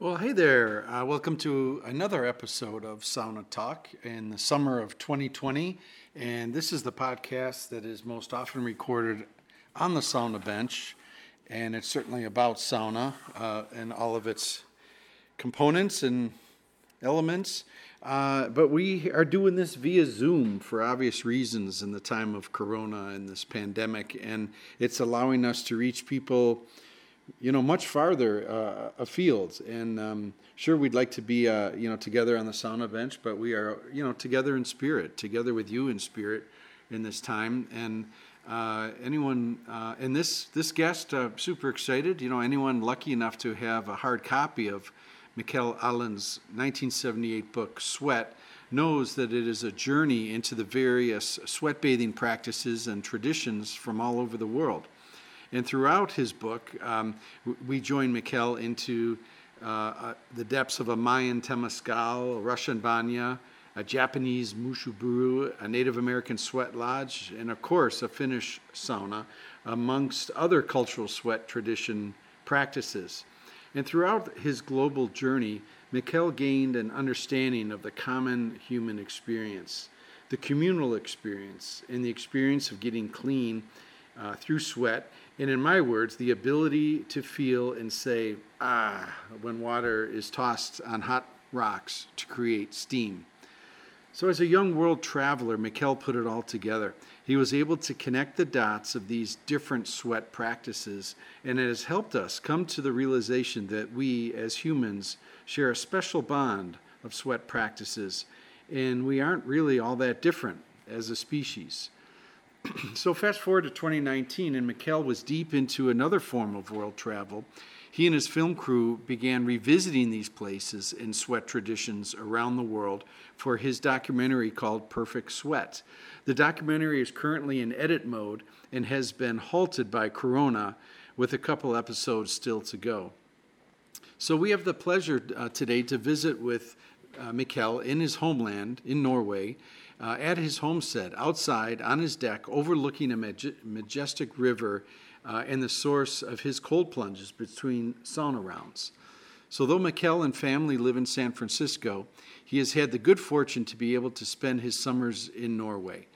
Well, hey there. Uh, welcome to another episode of Sauna Talk in the summer of 2020. And this is the podcast that is most often recorded on the sauna bench. And it's certainly about sauna uh, and all of its components and elements. Uh, but we are doing this via Zoom for obvious reasons in the time of Corona and this pandemic. And it's allowing us to reach people you know, much farther uh, afield. And um, sure, we'd like to be, uh, you know, together on the sauna bench, but we are, you know, together in spirit, together with you in spirit in this time. And uh, anyone, uh, and this this guest, uh, super excited. You know, anyone lucky enough to have a hard copy of Mikkel Aaland's 1978 book Sweat knows that it is a journey into the various sweat bathing practices and traditions from all over the world. And throughout his book, um, we join Mikkel into uh, uh, the depths of a Mayan Temescal, a Russian banya, a Japanese mushuburu, a Native American sweat lodge, and of course a Finnish sauna, amongst other cultural sweat tradition practices. And throughout his global journey, Mikkel gained an understanding of the common human experience, the communal experience, and the experience of getting clean uh, through sweat and in my words, the ability to feel and say, ah, when water is tossed on hot rocks to create steam. So, as a young world traveler, Mikkel put it all together. He was able to connect the dots of these different sweat practices, and it has helped us come to the realization that we, as humans, share a special bond of sweat practices, and we aren't really all that different as a species. so fast forward to 2019, and Mikkel was deep into another form of world travel. He and his film crew began revisiting these places and sweat traditions around the world for his documentary called Perfect Sweat. The documentary is currently in edit mode and has been halted by Corona, with a couple episodes still to go. So we have the pleasure uh, today to visit with uh, Mikkel in his homeland in Norway uh, at his homestead, outside on his deck, overlooking a majestic river uh, and the source of his cold plunges between sauna rounds. So, though Mikkel and family live in San Francisco, he has had the good fortune to be able to spend his summers in Norway.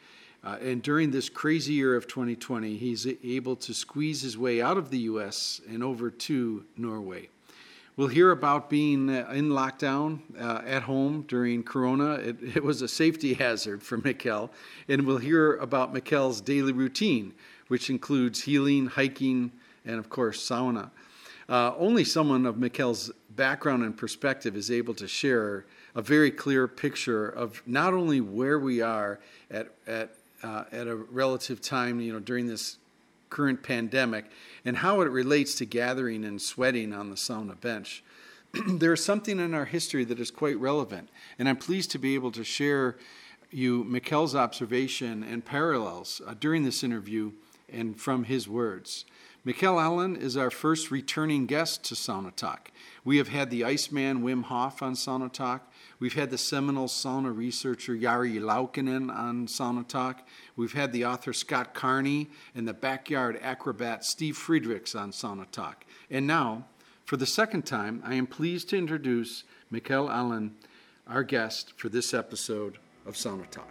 Uh, and during this crazy year of 2020, he's able to squeeze his way out of the U.S. and over to Norway. We'll hear about being uh, in lockdown uh, at home during Corona. It, it, was a safety hazard for Mikkel. And we'll hear about Mikkel's daily routine, which includes healing, hiking, and of course, sauna. Uh, only someone of Mikkel's background and perspective is able to share a very clear picture of not only where we are at, at, uh, at a relative time, you know, during this current pandemic and how it relates to gathering and sweating on the sauna bench. there is something in our history that is quite relevant, and I'm pleased to be able to share you Mikkel's observation and parallels uh, during this interview and from his words. Mikkel Aaland is our first returning guest to Sauna Talk. We have had the Iceman Wim Hof on Sauna Talk. We've had the seminal sauna researcher Jari Laukkanen on Sauna Talk. We've had the author Scott Carney and the backyard acrobat Steve Friedrichs on Sauna Talk. And now, for the second time, I am pleased to introduce Mikkel Aaland, our guest for this episode of Sauna Talk.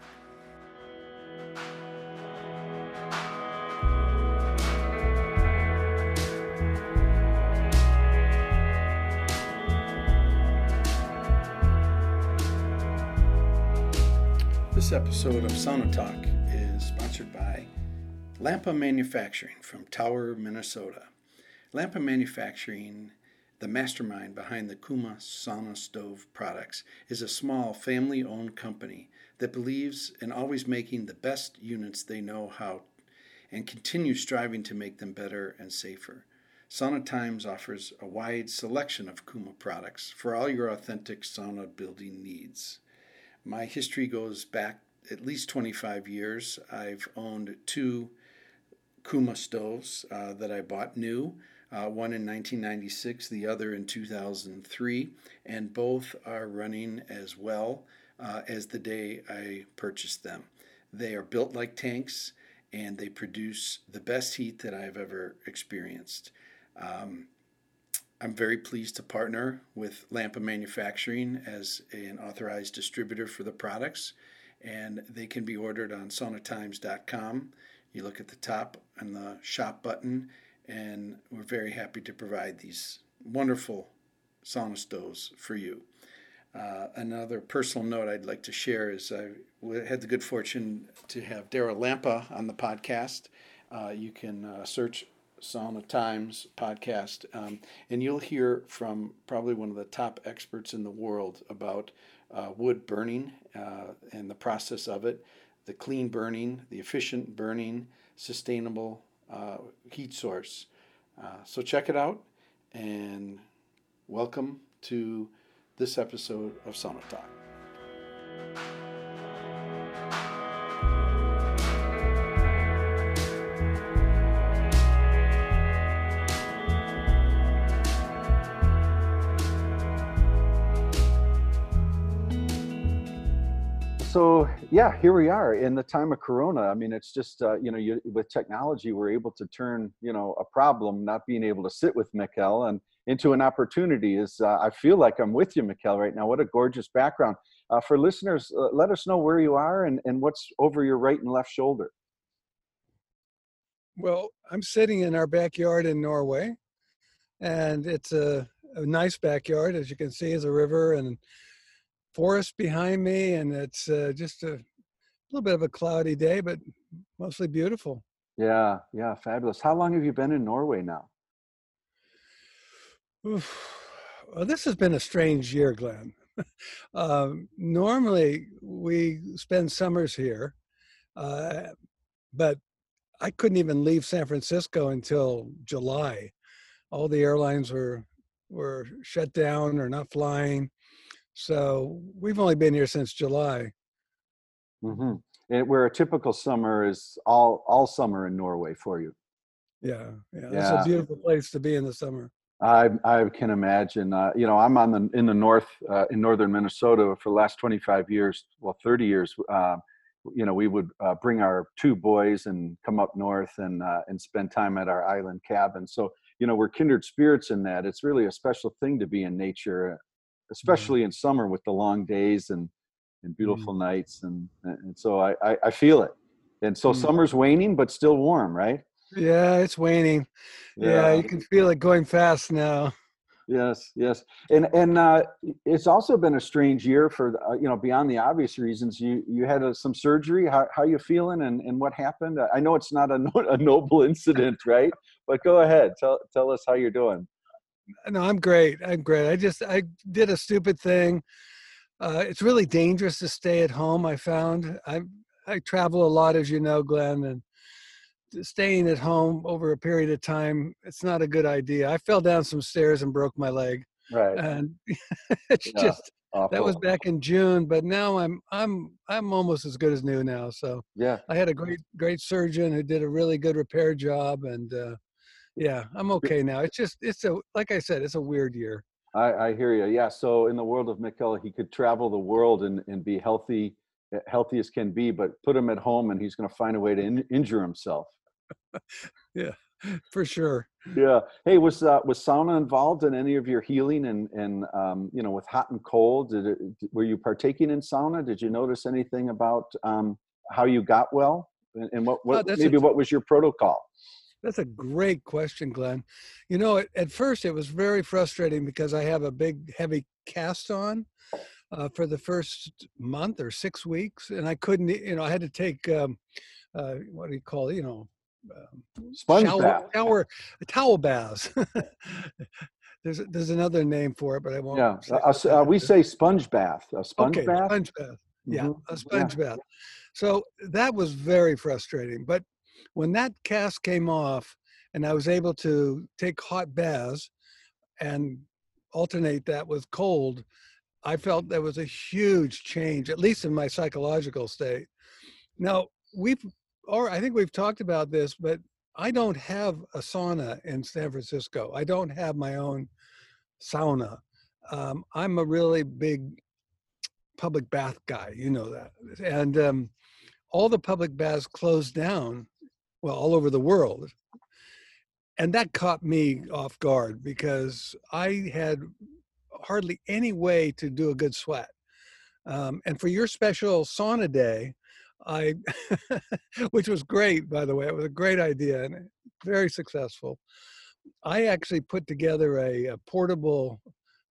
This episode of Sauna Talk is sponsored by Lampa Manufacturing from Tower, Minnesota. Lampa Manufacturing, the mastermind behind the Kuuma sauna stove products, is a small family owned company that believes in always making the best units they know how and continues striving to make them better and safer. Sauna Times offers a wide selection of Kuuma products for all your authentic sauna building needs. My history goes back at least 25 years. I've owned two Kuuma stoves uh, that I bought new, uh, one in 1996, the other in 2003, and both are running as well uh, as the day I purchased them. They are built like tanks and they produce the best heat that I've ever experienced. Um, I'm very pleased to partner with Lampa Manufacturing as an authorized distributor for the products, and they can be ordered on saunatimes.com. You look at the top and the shop button, and we're very happy to provide these wonderful sauna stoves for you. Uh, another personal note I'd like to share is I had the good fortune to have Daryl Lampa on the podcast. Uh, you can uh, search Sauna Times podcast, um, and you'll hear from probably one of the top experts in the world about uh, wood burning uh, and the process of it, the clean burning, the efficient burning, sustainable uh, heat source. so check it out, and welcome to this episode of Sauna Talk. So yeah, here we are in the time of Corona. I mean, it's just uh, you know, you, with technology, we're able to turn you know a problem, not being able to sit with Mikkel, and into an opportunity. Is uh, I feel like I'm with you, Mikkel, right now. What a gorgeous background. Uh, for listeners, uh, let us know where you are and, and what's over your right and left shoulder. Well, I'm sitting in our backyard in Norway, and it's a, a nice backyard. As you can see, is a river and forest behind me, and it's uh, just a little bit of a cloudy day, but mostly beautiful. Yeah, yeah, fabulous. How long have you been in Norway now? Oof. Well, this has been a strange year, Glenn. um, normally, we spend summers here, uh, but I couldn't even leave San Francisco until July. All the airlines were were shut down or not flying. So we've only been here since July. Mm-hmm. And where a typical summer is all all summer in Norway for you. Yeah, yeah, yeah. it's a beautiful place to be in the summer. I I can imagine. Uh, you know, I'm on the in the north uh, in northern Minnesota for the last 25 years, well, 30 years. Uh, you know, we would uh, bring our two boys and come up north and uh, and spend time at our island cabin. So you know, we're kindred spirits in that. It's really a special thing to be in nature especially in summer with the long days and and beautiful mm. nights and and so I, I, I feel it. And so mm. summer's waning but still warm right? Yeah it's waning. Yeah. yeah. you can feel it going fast now. Yes yes. And and uh, it's also been a strange year for uh, you know beyond the obvious reasons you you had a, some surgery. How how you feeling and and what happened? I know it's not a, no, a noble incident right? But go ahead. Tell tell us how you're doing no, I'm great. I'm great. I just I did a stupid thing. Uh, it's really dangerous to stay at home. I found I I travel a lot, as you know, Glenn, and staying at home over a period of time it's not a good idea. I fell down some stairs and broke my leg. Right. And it's yeah, just awful. that was back in June, but now I'm I'm I'm almost as good as new now. So yeah, I had a great great surgeon who did a really good repair job, and uh, yeah, I'm okay now. It's just it's a like I said, it's a weird year. I, I hear you. Yeah. So in the world of Mikkel, he could travel the world and, and be healthy, eh, healthy as can be, but put him at home and he's going to find a way to in, injure himself. yeah, for sure. Yeah. Hey, was uh, was sauna involved in any of your healing and and um, you know with hot and cold? Did it, were you partaking in sauna? Did you notice anything about um, how you got well and, and what, what uh, maybe a, what was your protocol? That's a great question, Glenn. You know, at, at, first it was very frustrating because I have a big, heavy cast on uh, for the first month or six weeks, and I couldn't. You know, I had to take um, uh, what do you call it? You know, um, sponge shower, bath, shower, towel baths. there's there's another name for it, but I won't. Yeah, uh, we say sponge bath. A sponge okay, bath. Sponge bath. Yeah, mm-hmm. a sponge yeah. bath. So that was very frustrating. But when that cast came off and I was able to take hot baths and alternate that with cold, I felt there was a huge change, at least in my psychological state. Now, we've, or I think we've talked about this, but I don't have a sauna in San Francisco. I don't have my own sauna. Um, I'm a really big public bath guy, you know that. And um, all the public baths closed down well, all over the world. and that caught me off guard because I had hardly any way to do a good sweat. Um, and for your special sauna day, I, which was great, by the way, it was a great idea and very successful. I actually put together a, a portable,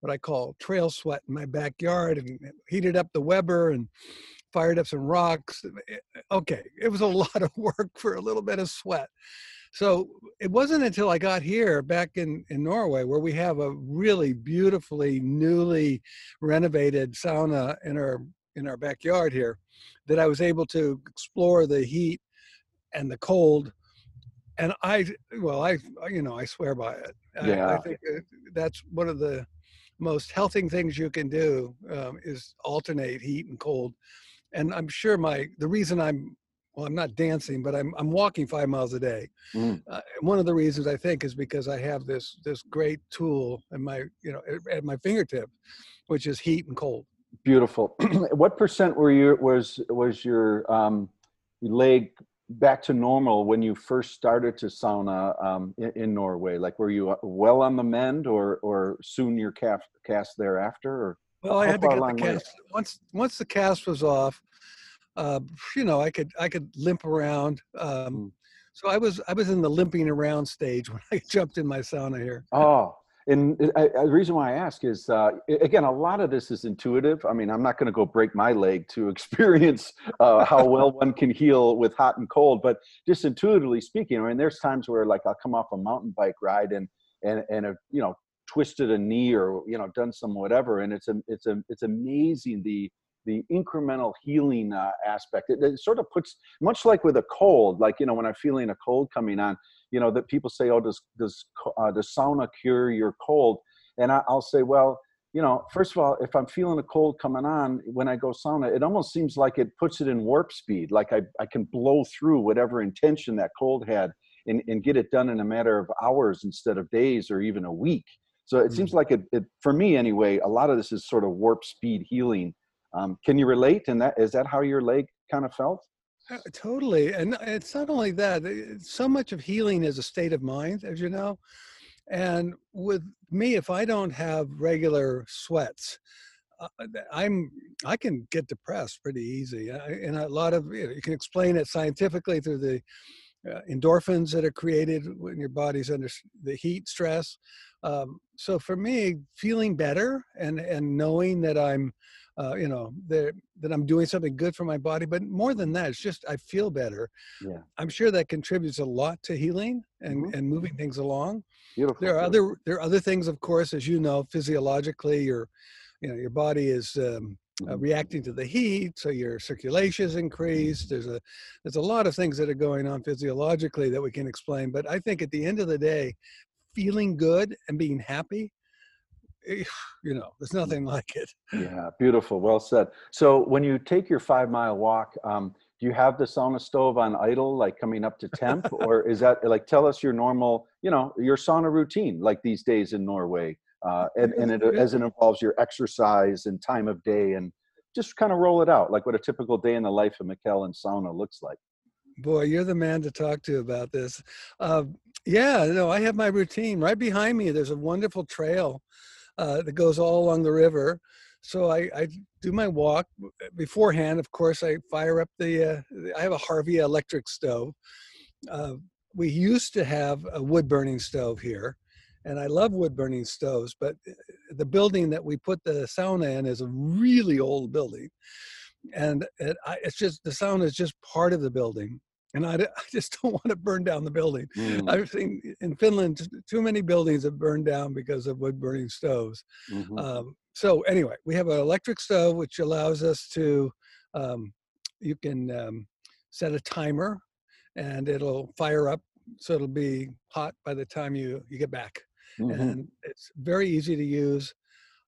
what I call trail sweat in my backyard and heated up the Weber and fired up some rocks. Okay, it was a lot of work for a little bit of sweat. So it wasn't until I got here back in, in Norway where we have a really beautifully newly renovated sauna in our in our backyard here that I was able to explore the heat and the cold and I, well, I, you know, I swear by it. Yeah. I, I think that's one of the most healthy things you can do um, is alternate heat and cold. And I'm sure my the reason I'm well, I'm not dancing, but I'm I'm walking five miles a day. Mm. Uh, one of the reasons I think is because I have this this great tool in my you know at my fingertip, which is heat and cold. Beautiful. what percent were you was was your um, leg back to normal when you first started to sauna um, in, in, Norway? Like, were you uh, well on the mend, or or soon your calf cast thereafter? Or well, I had to get the cast once. Once the cast was off, uh, you know, I could I could limp around. Um, mm. So I was I was in the limping around stage when I jumped in my sauna here. Oh, and the reason why I ask is, uh, again, a lot of this is intuitive. I mean, I'm not going to go break my leg to experience uh, how well one can heal with hot and cold, but just intuitively speaking, I mean, there's times where like I'll come off a mountain bike ride and and and a, you know twisted a knee or you know done some whatever, and it's a it's a it's amazing the the incremental healing uh, aspect. It, it, sort of puts much like with a cold, like you know when I'm feeling a cold coming on, you know that people say, oh, does does uh, does sauna cure your cold? And I, I'll say, well, you know, first of all, if I'm feeling a cold coming on when I go sauna, it almost seems like it puts it in warp speed. Like I, I can blow through whatever intention that cold had and, and get it done in a matter of hours instead of days or even a week. So it mm-hmm. seems like it, it, for me anyway, a lot of this is sort of warp speed healing. Um, can you relate? And that is that how your leg kind of felt? Uh, totally. And it's not only that, so much of healing is a state of mind, as you know. And with me, if I don't have regular sweats, uh, I'm I can get depressed pretty easy, and a lot of you, know, you can explain it scientifically through the uh, endorphins that are created when your body's under the heat stress. Um, so for me, feeling better and and knowing that I'm uh, you know that that I'm doing something good for my body. But more than that, it's just I feel better. Yeah, I'm sure that contributes a lot to healing and mm-hmm. and moving things along. Beautiful. There are other there are other things, of course, as you know, physiologically, your you know your body is um, uh, mm-hmm. reacting to the heat, so your circulation is increased. There's a there's a lot of things that are going on physiologically that we can explain. But I think at the end of the day, feeling good and being happy Eh, you know, there's nothing like it. Yeah, beautiful. Well said. So when you take your five mile walk, um, do you have the sauna stove on idle, like coming up to temp, or is that like tell us your normal, you know, your sauna routine, like these days in Norway, uh, and, and it, as it involves your exercise and time of day, and just kind of roll it out, like what a typical day in the life of Mikkel and sauna looks like. Boy, you're the man to talk to about this. Uh, yeah, no, I have my routine right behind me. There's a wonderful trail uh, that goes all along the river. So I, I do my walk beforehand. Of course, I fire up the. Uh, I have a Harvia electric stove. Uh, we used to have a wood burning stove here, and I love wood burning stoves. But uh, the building that we put the sauna in is a really old building, and it, I, it's just the sauna is just part of the building and I, I just don't want to burn down the building. Mm. I've seen in Finland too many buildings have burned down because of wood burning stoves. Mm-hmm. Um, so anyway, we have an electric stove which allows us to um, you can um, set a timer and it'll fire up so it'll be hot by the time you you get back. Mm-hmm. And it's very easy to use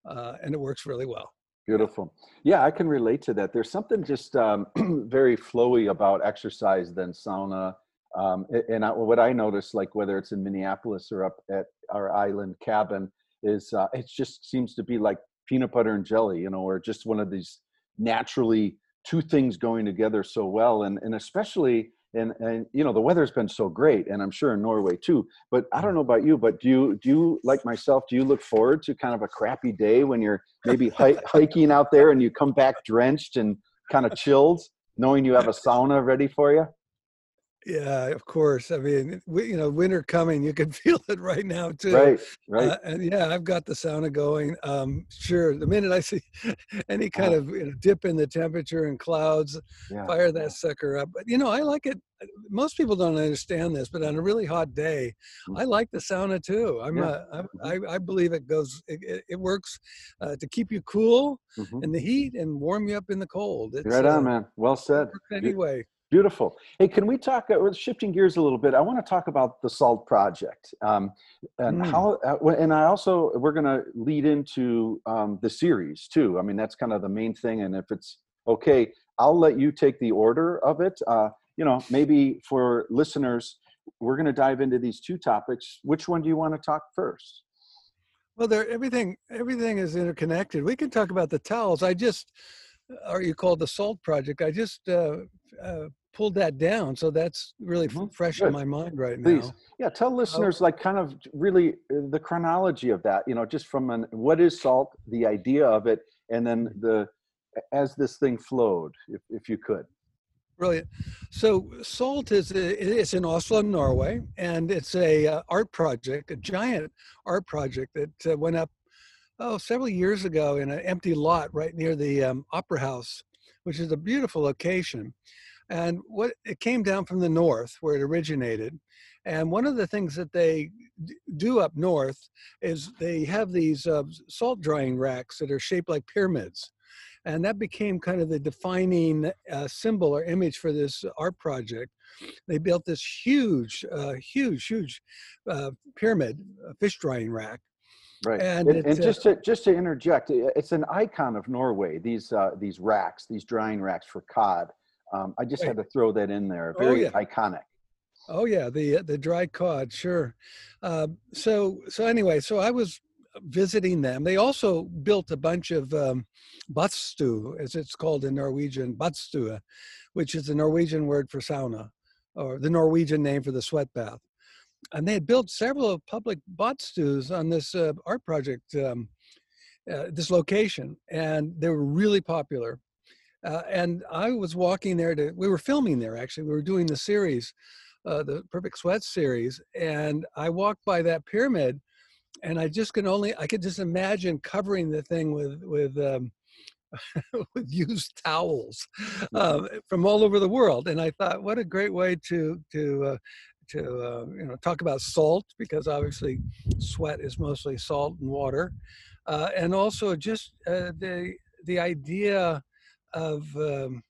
uh, and it works really well. Beautiful. Yeah, I can relate to that. There's something just um, very flowy about exercise than sauna. Um, and I, what I notice, like whether it's in Minneapolis or up at our island cabin, is uh, it just seems to be like peanut butter and jelly, you know, or just one of these naturally two things going together so well. And and especially and and you know the weather's been so great and i'm sure in norway too but i don't know about you but do you do you like myself do you look forward to kind of a crappy day when you're maybe hiking out there and you come back drenched and kind of chilled knowing you have a sauna ready for you yeah, of course. I mean, we, you know, winter coming. You can feel it right now too. Right, right. Uh, and yeah, I've got the sauna going. Um, sure. The minute I see any kind of you know, dip in the temperature and clouds, yeah. fire that sucker up. But you know, I like it. Uh, most people don't understand this, but on a really hot day, mm. I like the sauna too. I'm, yeah. a, mm-hmm. I, I believe it goes. It, it works uh, to keep you cool mm-hmm. in the heat and warm you up in the cold. It's, right on, uh, man. Well said. Anyway. Beautiful. Hey, can we talk? Uh, shifting gears a little bit. I want to talk about the SALT project, um, and mm. how. Uh, and I also we're going to lead into um, the series too. I mean, that's kind of the main thing. And if it's okay, I'll let you take the order of it. Uh, you know, maybe for listeners, we're going to dive into these two topics. Which one do you want to talk first? Well, there everything everything is interconnected. We can talk about the towels. I just, or you call the Salt Project. I just uh, uh, pulled that down. So that's really mm-hmm. fresh Good. in my mind right Please. now. Yeah, tell listeners like kind of really uh, the chronology of that. You know, just from an what is salt, the idea of it, and then mm-hmm. the as this thing flowed, if if you could. Brilliant. So Salt is it's in Oslo, Norway, and it's a uh, art project, a giant art project that uh, went up oh several years ago in an empty lot right near the um, Opera House, which is a beautiful location. And what it came down from the north where it originated. And one of the things that they do up north is they have these uh, salt drying racks that are shaped like pyramids. And that became kind of the defining uh, symbol or image for this art project. They built this huge, uh, huge, huge uh, pyramid, fish drying rack. Right, and, and, and uh just to just to interject, it's an icon of Norway. These uh, these racks, these drying racks for cod, um, I just had to throw that in there. Oh, Very oh, yeah. iconic. Oh yeah, the the dry cod, sure. Uh, so so anyway, so I was visiting them. They also built a bunch of um, badstue, as it's called in Norwegian, badstue, which is the Norwegian word for sauna, or the Norwegian name for the sweat bath. And they had built several public badstues on this uh, art project, um, uh, this location, and they were really popular. Uh, and I was walking there to, we were filming there actually. We were doing the series, uh, the Perfect Sweat series. And I walked by that pyramid and I just can only, I could just imagine covering the thing with, with, um, with used towels uh, from all over the world. And I thought, what a great way to, to, uh, to uh, you know talk about salt because obviously sweat is mostly salt and water, uh, and also just uh, the the idea of um,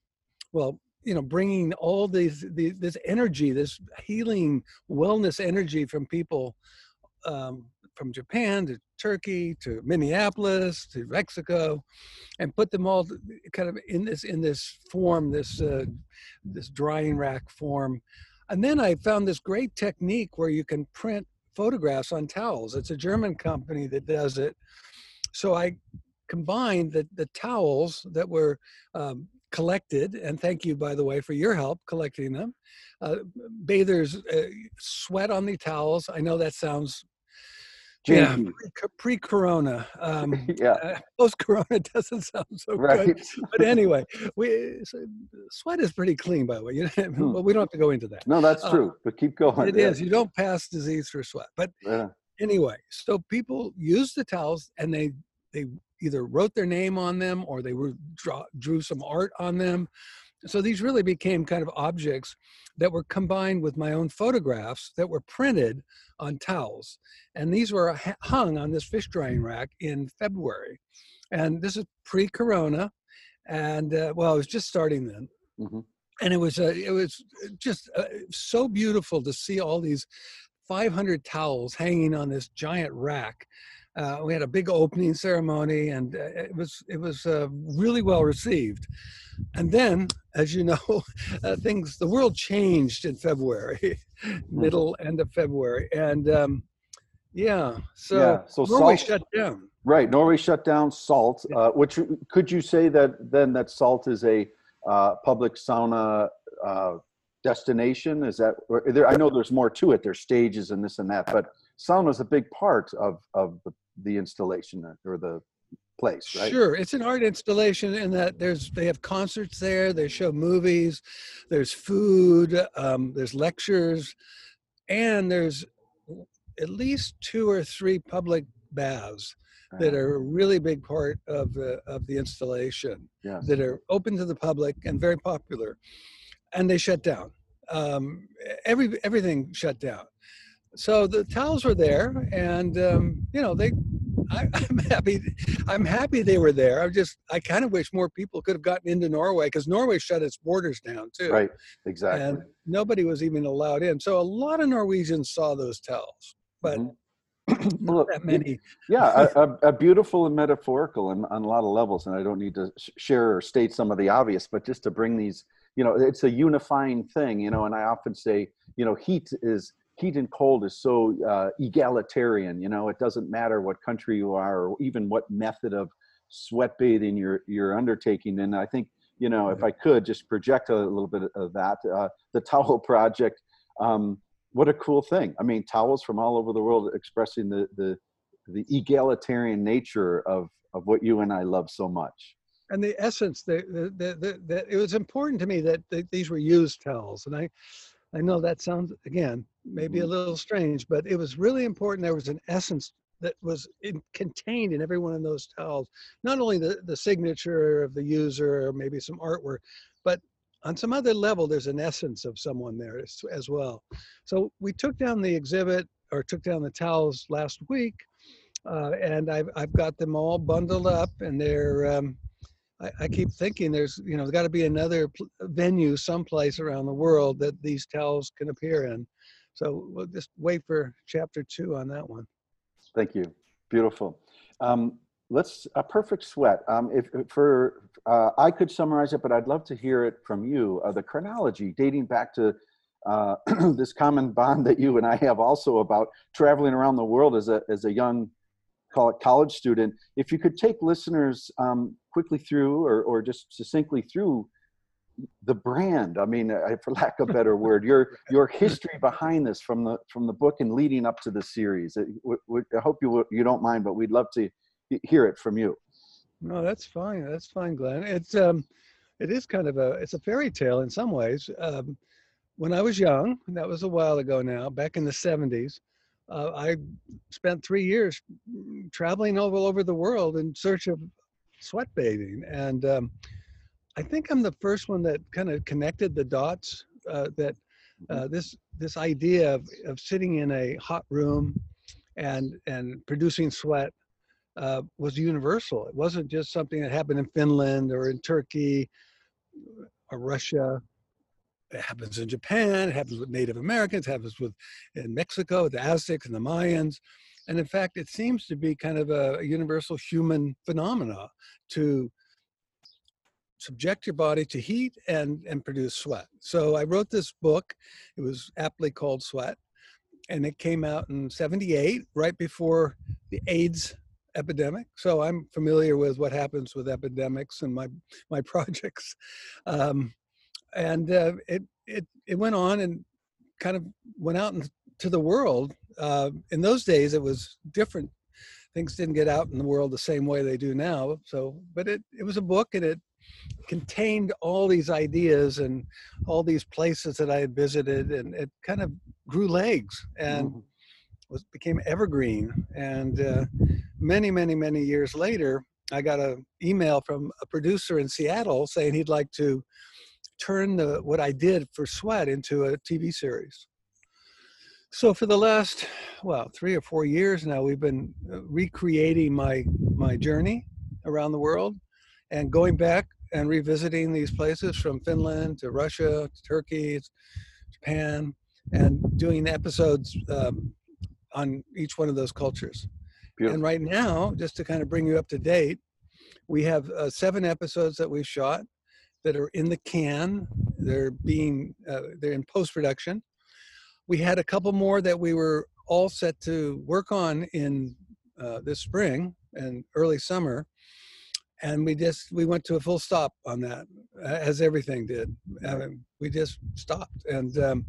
well you know bringing all these, these, this energy this healing wellness energy from people um, from japan to turkey to minneapolis to mexico and put them all kind of in this in this form this uh, this drying rack form. And then i found this great technique where you can print photographs on towels. It's a german company that does it. So i combined the, the towels that were um, collected, and thank you, by the way, for your help collecting them. Uh, bathers uh, sweat on the towels. I know that sounds yeah, pre corona. Um, yeah. Uh, Post corona doesn't sound so right. good. But anyway, we so sweat is pretty clean, by the way. You know, hmm. But we don't have to go into that. No, that's uh, true. But keep going. It yeah. is. You don't pass disease through sweat. But yeah. anyway, so people use the towels and they they either wrote their name on them or they were draw, drew some art on them. So these really became kind of objects that were combined with my own photographs that were printed on towels. And these were hung on this fish drying rack in February. And this is pre corona. And uh, well, it was just starting then. Mm-hmm. And it was, uh, it was just uh, so beautiful to see all these 500 towels hanging on this giant rack uh, we had a big opening ceremony, and uh, it was it was uh, really well received. And then, as you know, uh, things the world changed in February, hmm. middle end of February, and um, yeah, so, yeah, so Norway salt, shut down. Right, Norway shut down salt. Yeah. Uh, which could you say that then that salt is a uh, public sauna destination? Is that or there? I know there's more to it. There's stages and this and that, but sauna is a big part of of the, the installation or the place, right? Sure, it's an art installation in that there's they have concerts there, they show movies, there's food, um, there's lectures, and there's at least two or three public baths that are a really big part of the of the installation that are open to the public and very popular, and they shut down. Um, every everything shut down. So the towels were there, and um, you know they. I, I'm happy. I'm happy they were there. I just I kind of wish more people could have gotten into Norway because Norway shut its borders down too, Right. Exactly. and nobody was even allowed in. So a lot of Norwegians saw those towels, but Mhm. not Look, that many. yeah a, a, a beautiful and metaphorical on, on a lot of levels and i don't need to sh- share or state some of the obvious but just to bring these you know it's a unifying thing you know and i often say you know heat is heat and cold is so uh, egalitarian you know it doesn't matter what country you are or even what method of sweat bathing you're you're undertaking. And i think you know if i could just project a little bit of that uh, the towel project um, what a cool thing. I mean towels from all over the world expressing the the the egalitarian nature of of what you and I love so much. and the essence the, the, the, it was important to me that, that these were used towels. And i i know that sounds again maybe a little strange but it was really important there was an essence that was in, contained in every one of those towels not only the, the signature of the user or maybe some artwork but on some other level there's an essence of someone there as, as well. So we took down the exhibit or took down the towels last week uh, and I've, I've got them all bundled up and they're um, I, I keep thinking there's you know got to be another pl- venue someplace around the world that these towels can appear in so we'll just wait for chapter two on that one Thank you. Beautiful. Um, let's a perfect sweat. Um, if if for uh, I could summarize it, but I'd love to hear it from you. Uh, the chronology dating back to uh, this common bond that you and I have also about traveling around the world as a as a young call it college student. If you could take listeners um, quickly through or or just succinctly through the brand. I mean for lack of a better word your your history behind this from the from the book and leading up to the series. It- w- w- i hope you you don't mind but we'd love to hear it from you. No that's fine that's fine glenn. It's um it is kind of a it's a fairy tale in some ways. Um, when i was young and that was a while ago now back in the 70s uh, i spent three years traveling all over the world in search of sweat bathing and um, i think i'm the first one that kind of connected the dots uh, that uh, this this idea of, of sitting in a hot room and and producing sweat uh, was universal. It wasn't just something that happened in Finland or in Turkey or Russia. It happens in Japan. It happens with Native Americans. It happens with in Mexico, the Aztecs and the Mayans. And in fact, it seems to be kind of a, universal human phenomena to subject your body to heat and and produce sweat. So I wrote this book. It was aptly called Sweat, and it came out in '78, right before the AIDS epidemic. So I'm familiar with what happens with epidemics and my my projects. Um, and uh, it it it went on and kind of went out into the world. Uh, in those days, it was different. Things didn't get out in the world the same way they do now. So, but it it was a book and it contained all these ideas and all these places that I had visited, and it kind of grew legs and Mhm. was became evergreen. And uh, many, many, many years later, I got an email from a producer in Seattle saying he'd like to turn the, what I did for Sweat into a TV series. So for the last, well, three or four years now, we've been uh, recreating my my journey around the world, and going back and revisiting these places from Finland to Russia to Turkey, Japan, and doing episodes um, on each one of those cultures. Beautiful. And right now, just to kind of bring you up to date, we have uh, seven episodes that we've shot that are in the can. They're being uh, they're in post production. We had a couple more that we were all set to work on in uh, this spring and early summer, and we just we went to a full stop on that, as everything did. I mean, we just stopped, and um,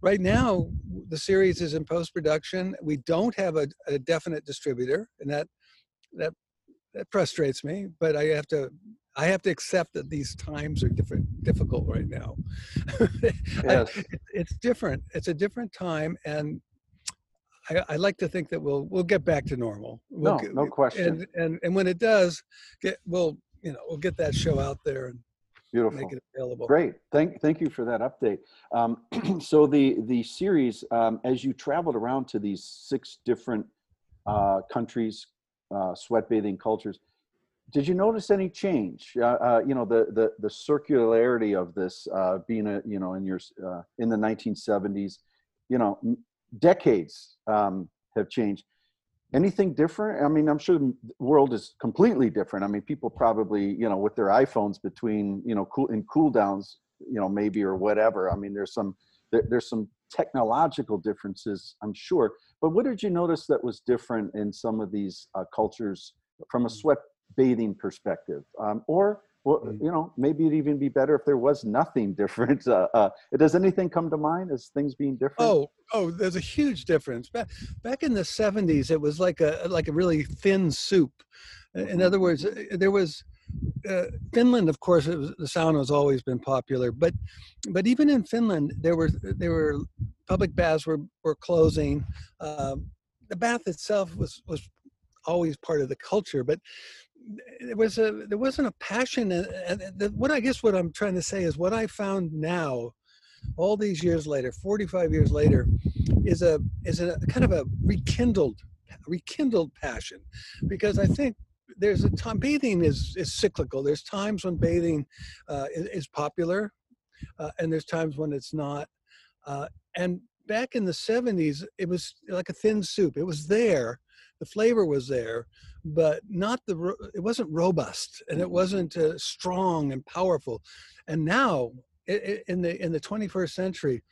right now the series is in post production. We don't have a, a definite distributor, and that that that frustrates me. But I have to I have to accept that these times are different, difficult right now. Yes. it's different. It's a different time, and I, I, like to think that we'll we'll get back to normal. We'll no, get, no question. And, and and when it does, get we'll you know we'll get that show out there and Beautiful. make it available. Great. Thank thank you for that update. Um, so the the series, um, as you traveled around to these six different uh, countries, uh, sweat bathing cultures, did you notice any change? Uh, uh, you know, the the the circularity of this uh, being a you know in your uh, in the 1970s, you know, decades um, have changed. Anything different? I mean, I'm sure the world is completely different. I mean, people probably you know with their iPhones between you know cool in cool downs, you know maybe or whatever. I mean, there's some there, there's some technological differences, I'm sure. But what did you notice that was different in some of these uh, cultures from a mm. sweat bathing perspective um, or well, mm. you know maybe it'd even be better if there was nothing different uh, uh, does anything come to mind as things being different oh oh there's a huge difference back back in the 70s it was like a like a really thin soup in mm-hmm. other words uh, there was uh, Finland, of course, was, the sauna has always been popular, but but even in Finland, there were there were public baths were were closing. Um, the bath itself was was always part of the culture, but there was a there wasn't a passion and what i guess what i'm trying to say is what i found now all these years later 45 years later is a is a kind of a rekindled rekindled passion. Because i think there's a time bathing is is cyclical. There's times when bathing uh, is, popular uh, and there's times when it's not uh, and back in the 70s it was like a thin soup. It was there the flavor was there but not the it wasn't robust and it mm-hmm. wasn't uh, strong and powerful and now in the in the 21st century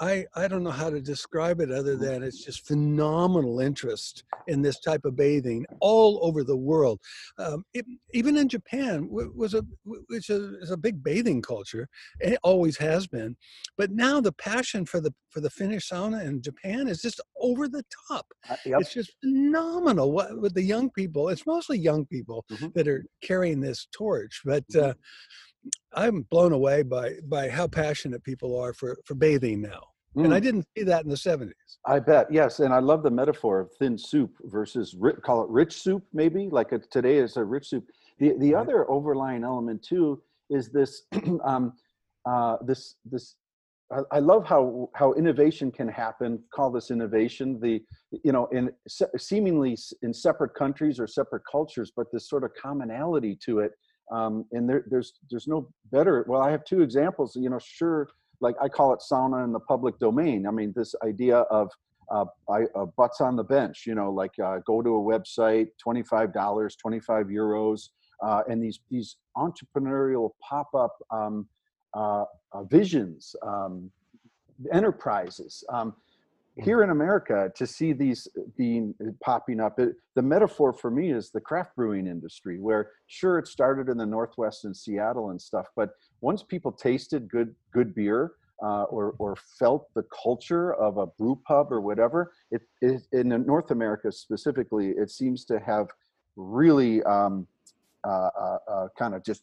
I, I don't know how to describe it other than it's just phenomenal interest in this type of bathing all over the world. Um, it, even in Japan, was a which is a big bathing culture. It always has been, but now the passion for the for the Finnish sauna in Japan is just over the top. Uh, yep. It's just phenomenal. What with the young people, it's mostly young people mm-hmm. that are carrying this torch, but. Mm-hmm. Uh, I'm blown away by by how passionate people are for for bathing now. Mm. And I didn't see that in the 70s. I bet, yes. And I love the metaphor of thin soup versus call it rich soup, maybe like a, today is a rich soup. The the right. other overlying element too is this um, uh, this this. I, I love how how innovation can happen. Call this innovation. The you know in se- seemingly in separate countries or separate cultures, but this sort of commonality to it um, and there, there's there's no better. Well, I have two examples. You know, sure, like I call it sauna in the public domain. I mean, this idea of uh, I, uh, butts on the bench. You know, like uh, go to a website, twenty five dollars, twenty five euros, uh, and these these entrepreneurial pop up um, uh, uh, visions, um, enterprises. Here in America to see these being uh, popping up. It, the metaphor for me is the craft brewing industry, where sure it started in the Northwest in Seattle and stuff, but once people tasted good good beer uh, or or felt the culture of a brew pub or whatever, it, it in North America specifically, it seems to have really um, uh, uh, uh kind of just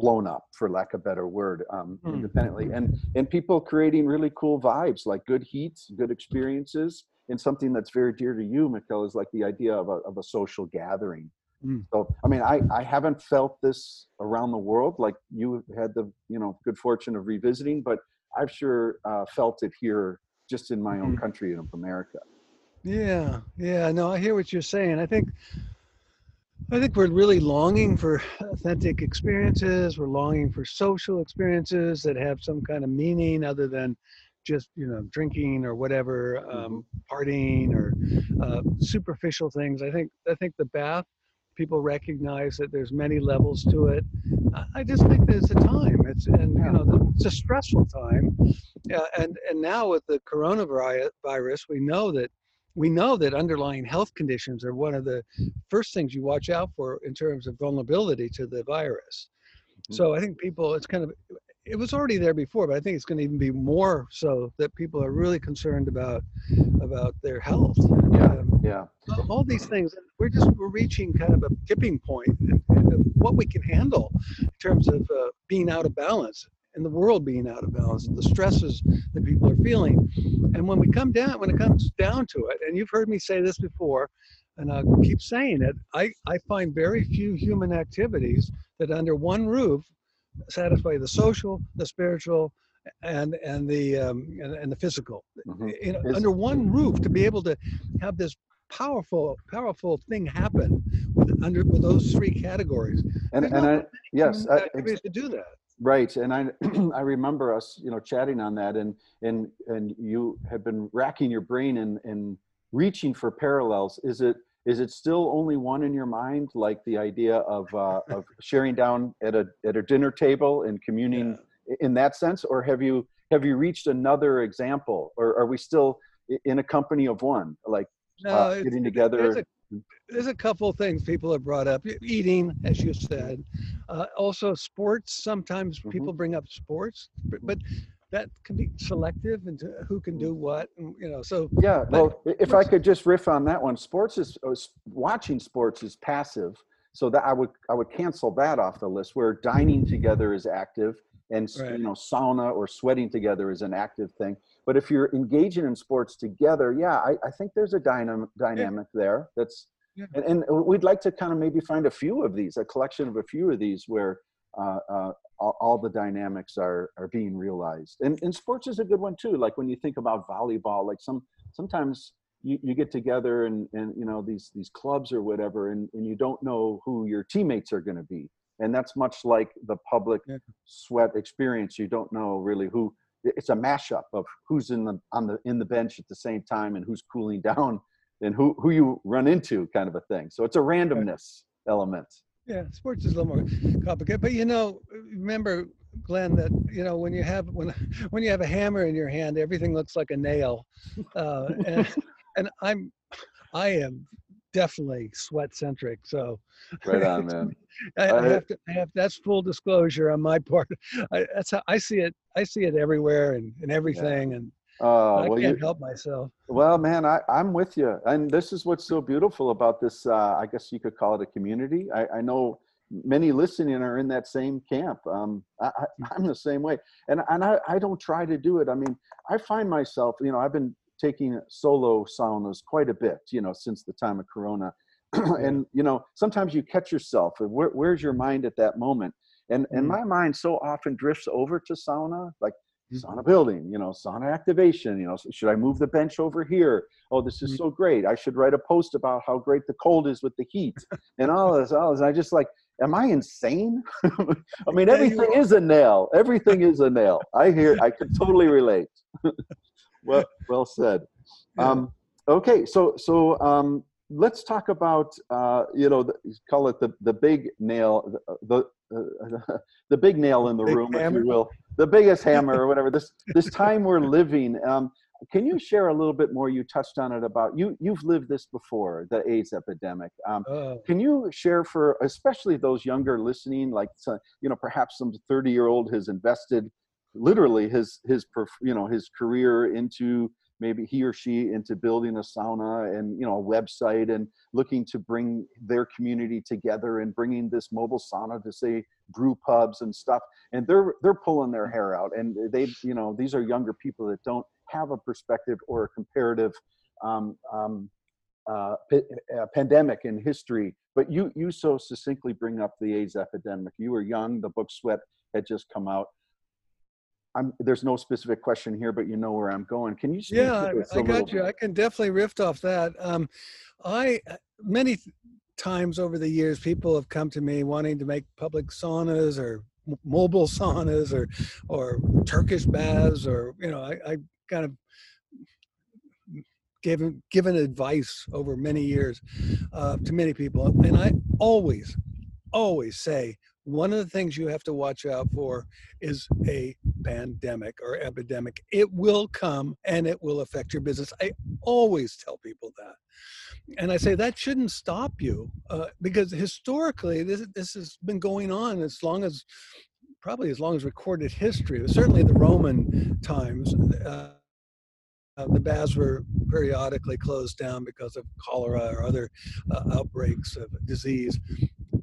blown up for lack of a better word um, mm. independently and and people creating really cool vibes like good heats good experiences and something that's very dear to you Mikkel is like the idea of a, of a social gathering mm. so i mean I, I haven't felt this around the world like you had the you know good fortune of revisiting but i've sure uh, felt it here just in my own mm. country of america yeah yeah no i hear what you're saying i think I think we're really longing for authentic experiences. We're longing for social experiences that have some kind of meaning other than just you know drinking or whatever, um, mm-hmm. partying or uh, superficial things. I think I think the bath people recognize that there's many levels to it. I just think there's a time. It's and you know it's a stressful time. And and now with the coronavirus, we know that we know that underlying health conditions are one of the first things you watch out for in terms of vulnerability to the virus. Mhm. So I think people, it's kind of, it was already there before, but I think it's going to even be more so that people are really concerned about about their health. Yeah. Um, Yeah. all these things, we're just we're reaching kind of a tipping point in, in of what we can handle in terms of uh, being out of balance and the world being out of balance, the stresses that people are feeling. And when we come down, when it comes down to it, and you've heard me say this before, and I'll keep saying it, I, I find very few human activities that under one roof satisfy the social, the spiritual, and and the um, and, and the physical. Mhm. You know, under one roof to be able to have this powerful, powerful thing happen with under with those three categories. And There's and I yes, I, to do that. Right, and I I remember us, you know, chatting on that, and and and you have been racking your brain and and reaching for parallels. Is it is it still only one in your mind, like the idea of uh, of sharing down at a at a dinner table and communing i- in that sense, or have you have you reached another example, or are we still in a company of one, like No, uh, getting together? There's a couple things people have brought up. Eating, as you said. Uh, also, sports. Sometimes Mhm. people bring up sports, but, but that can be selective into who can do what. And, you know, so Yeah, well, if I could just riff on that one, sports is uh, watching sports is passive, so that I would I would cancel that off the list. Where dining together is active, and Right. you know sauna or sweating together is an active thing. But if you're engaging in sports together, yeah, I, I think there's a dynamic dynamic there. That's Yeah. and, and we'd like to kind of maybe find a few of these, a collection of a few of these where. Uh, uh, all, all the dynamics are are being realized, and and sports is a good one too. Like when you think about volleyball, like some sometimes you, you get together and, and you know these these clubs or whatever and, and you don't know who your teammates are going to be and that's much like the public Yeah. sweat experience you don't know really who it's a mashup of who's in the on the in the bench at the same time and who's cooling down and who who you run into kind of a thing so it's a randomness element yeah, sports is a little more complicated. But you know, remember, Glenn, that you know when you have when when you have a hammer in your hand, everything looks like a nail. Uh, and and I'm I am definitely sweat centric. So right on man I, I have to I have that's full disclosure on my part. I, that's how I see it. I see it everywhere and, and everything, and uh, I well can't you, help myself. Well, man, I, I'm with you. And this is what's so beautiful about this. Uh, I guess you could call it a community. I, I know many listening are in that same camp. Um, I, I, I'm the same way. And, and I, I don't try to do it. I mean, I find myself, you know, I've been taking solo saunas quite a bit, you know, since the time of Corona. and, you know, sometimes you catch yourself. Where, where's your mind at that moment? And, and Mhm. my mind so often drifts over to sauna, like Mhm. sauna building, you know, sauna activation, you know, should I move the bench over here? Oh, this is Mhm. so great. I should write a post about how great the cold is with the heat and all this, all this. I just like, am I insane? I mean, everything is a nail. Everything is a nail. I hear, I can totally relate. well, well said. Um, okay. So, so, um, let's talk about, uh, you know, the, call it the, the big nail, the, the, the big nail in the Big room, if you will, the biggest hammer or whatever. This this time we're living. Um, can you share a little bit more? You touched on it about you. You've lived this before, the AIDS epidemic. Um, Oh, can you share for especially those younger listening, like you know, perhaps some thirty year old has invested literally his his you know his career into maybe he or she into building a sauna and you know a website and looking to bring their community together and bringing this mobile sauna to say brew pubs and stuff. And they're they're pulling their hair out and they you know these are younger people that don't have a perspective or a comparative um, um, uh, pa- uh, pandemic in history. But you you so succinctly bring up the AIDS epidemic. You were young the book sweat had just come out I'm, there's no specific question here, but you know where I'm going. Can you yeah, I, I got you. bit? I can definitely riff off that. Um, I many th- times over the years, people have come to me wanting to make public saunas or mobile saunas or or Turkish baths or you know, I, I kind of given given advice over many years uh, to many people, and I always always say one of the things you have to watch out for is a pandemic or epidemic. It will come and it will affect your business. I always tell people that. And I say that shouldn't stop you uh, because historically, this, this has been going on as long as probably as long as recorded history. Certainly the Roman times. Uh, uh, the baths were periodically closed down because of cholera or other uh, outbreaks of disease,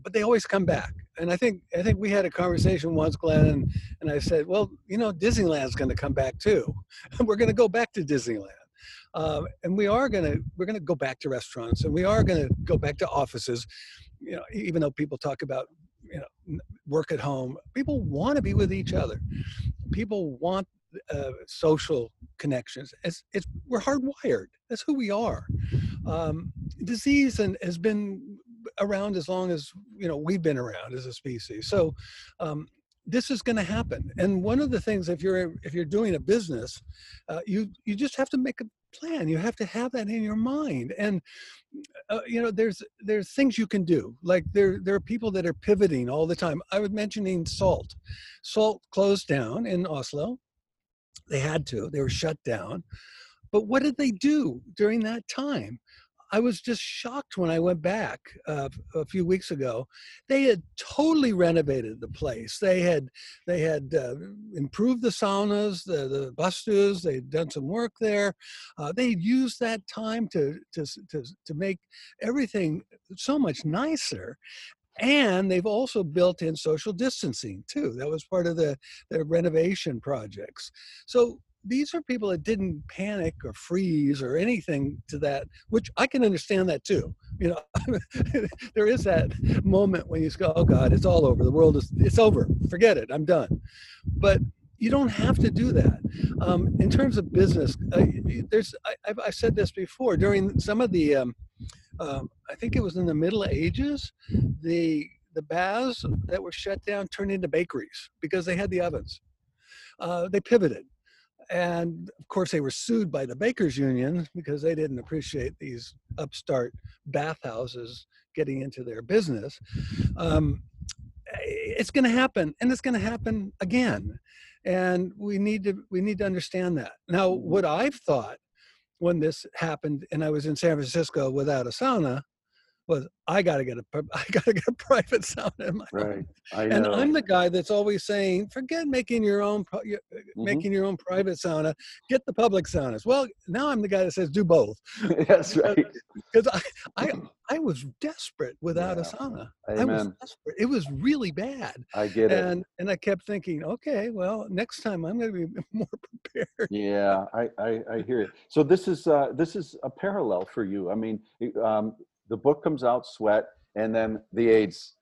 but they always come back. And I think I think we had a conversation once, Glenn, and, I said, well, you know, Disneyland's going to come back too. we're going to go back to Disneyland. Um, and we are going to we're going to go back to restaurants and we are going to go back to offices you know even though people talk about you know work at home people want to be with each other people want uh, social connections. It's, it's, we're hardwired. That's who we are. Um, disease and has been around as long as you know we've been around as a species. So um, this is going to happen. And one of the things, if you're if you're doing a business, uh, you you just have to make a plan. You have to have that in your mind. And uh, you know, there's there's things you can do. Like there there are people that are pivoting all the time. I was mentioning Salt. Salt closed down in Oslo. They had to, they were shut down. But what did they do during that time? I was just shocked when I went back uh, a few weeks ago. They had totally renovated the place. They had they had uh, improved the saunas, the the bastus. They'd done some work there. Uh, they used that time to to to to make everything so much nicer. And they've also built in social distancing too. That was part of the, the renovation projects. So these are people that didn't panic or freeze or anything to that, which I can understand that too. You know, there is that moment when you go, "Oh God, it's all over. The world is it's over. Forget it. I'm done." But you don't have to do that. Um, in terms of business, uh, there's I, have said this before during some of the um, um, I think it was in the Middle Ages, the the baths that were shut down turned into bakeries because they had the ovens. Uh, they pivoted. And of course, they were sued by the Bakers Union because they didn't appreciate these upstart bathhouses getting into their business. Um, it's going to happen, and it's going to happen again. And we need to we need to understand that. Now, what I've thought when this happened and I was in San Francisco without a sauna was I got to get a I got to get a private sauna in my right. And I'm the guy that's always saying, forget making your own uh, mm-hmm. making your own private sauna, get the public saunas. Well, now I'm the guy that says do both. That's right. Because I, I I was desperate without yeah. a sauna. Amen. I was desperate. It was really bad. I get it. And and I kept thinking, okay, well, next time I'm going to be more prepared. Yeah, I, I, I hear it. So this is uh, this is a parallel for you. I mean, um, the book comes out, Sweat, and then the AIDS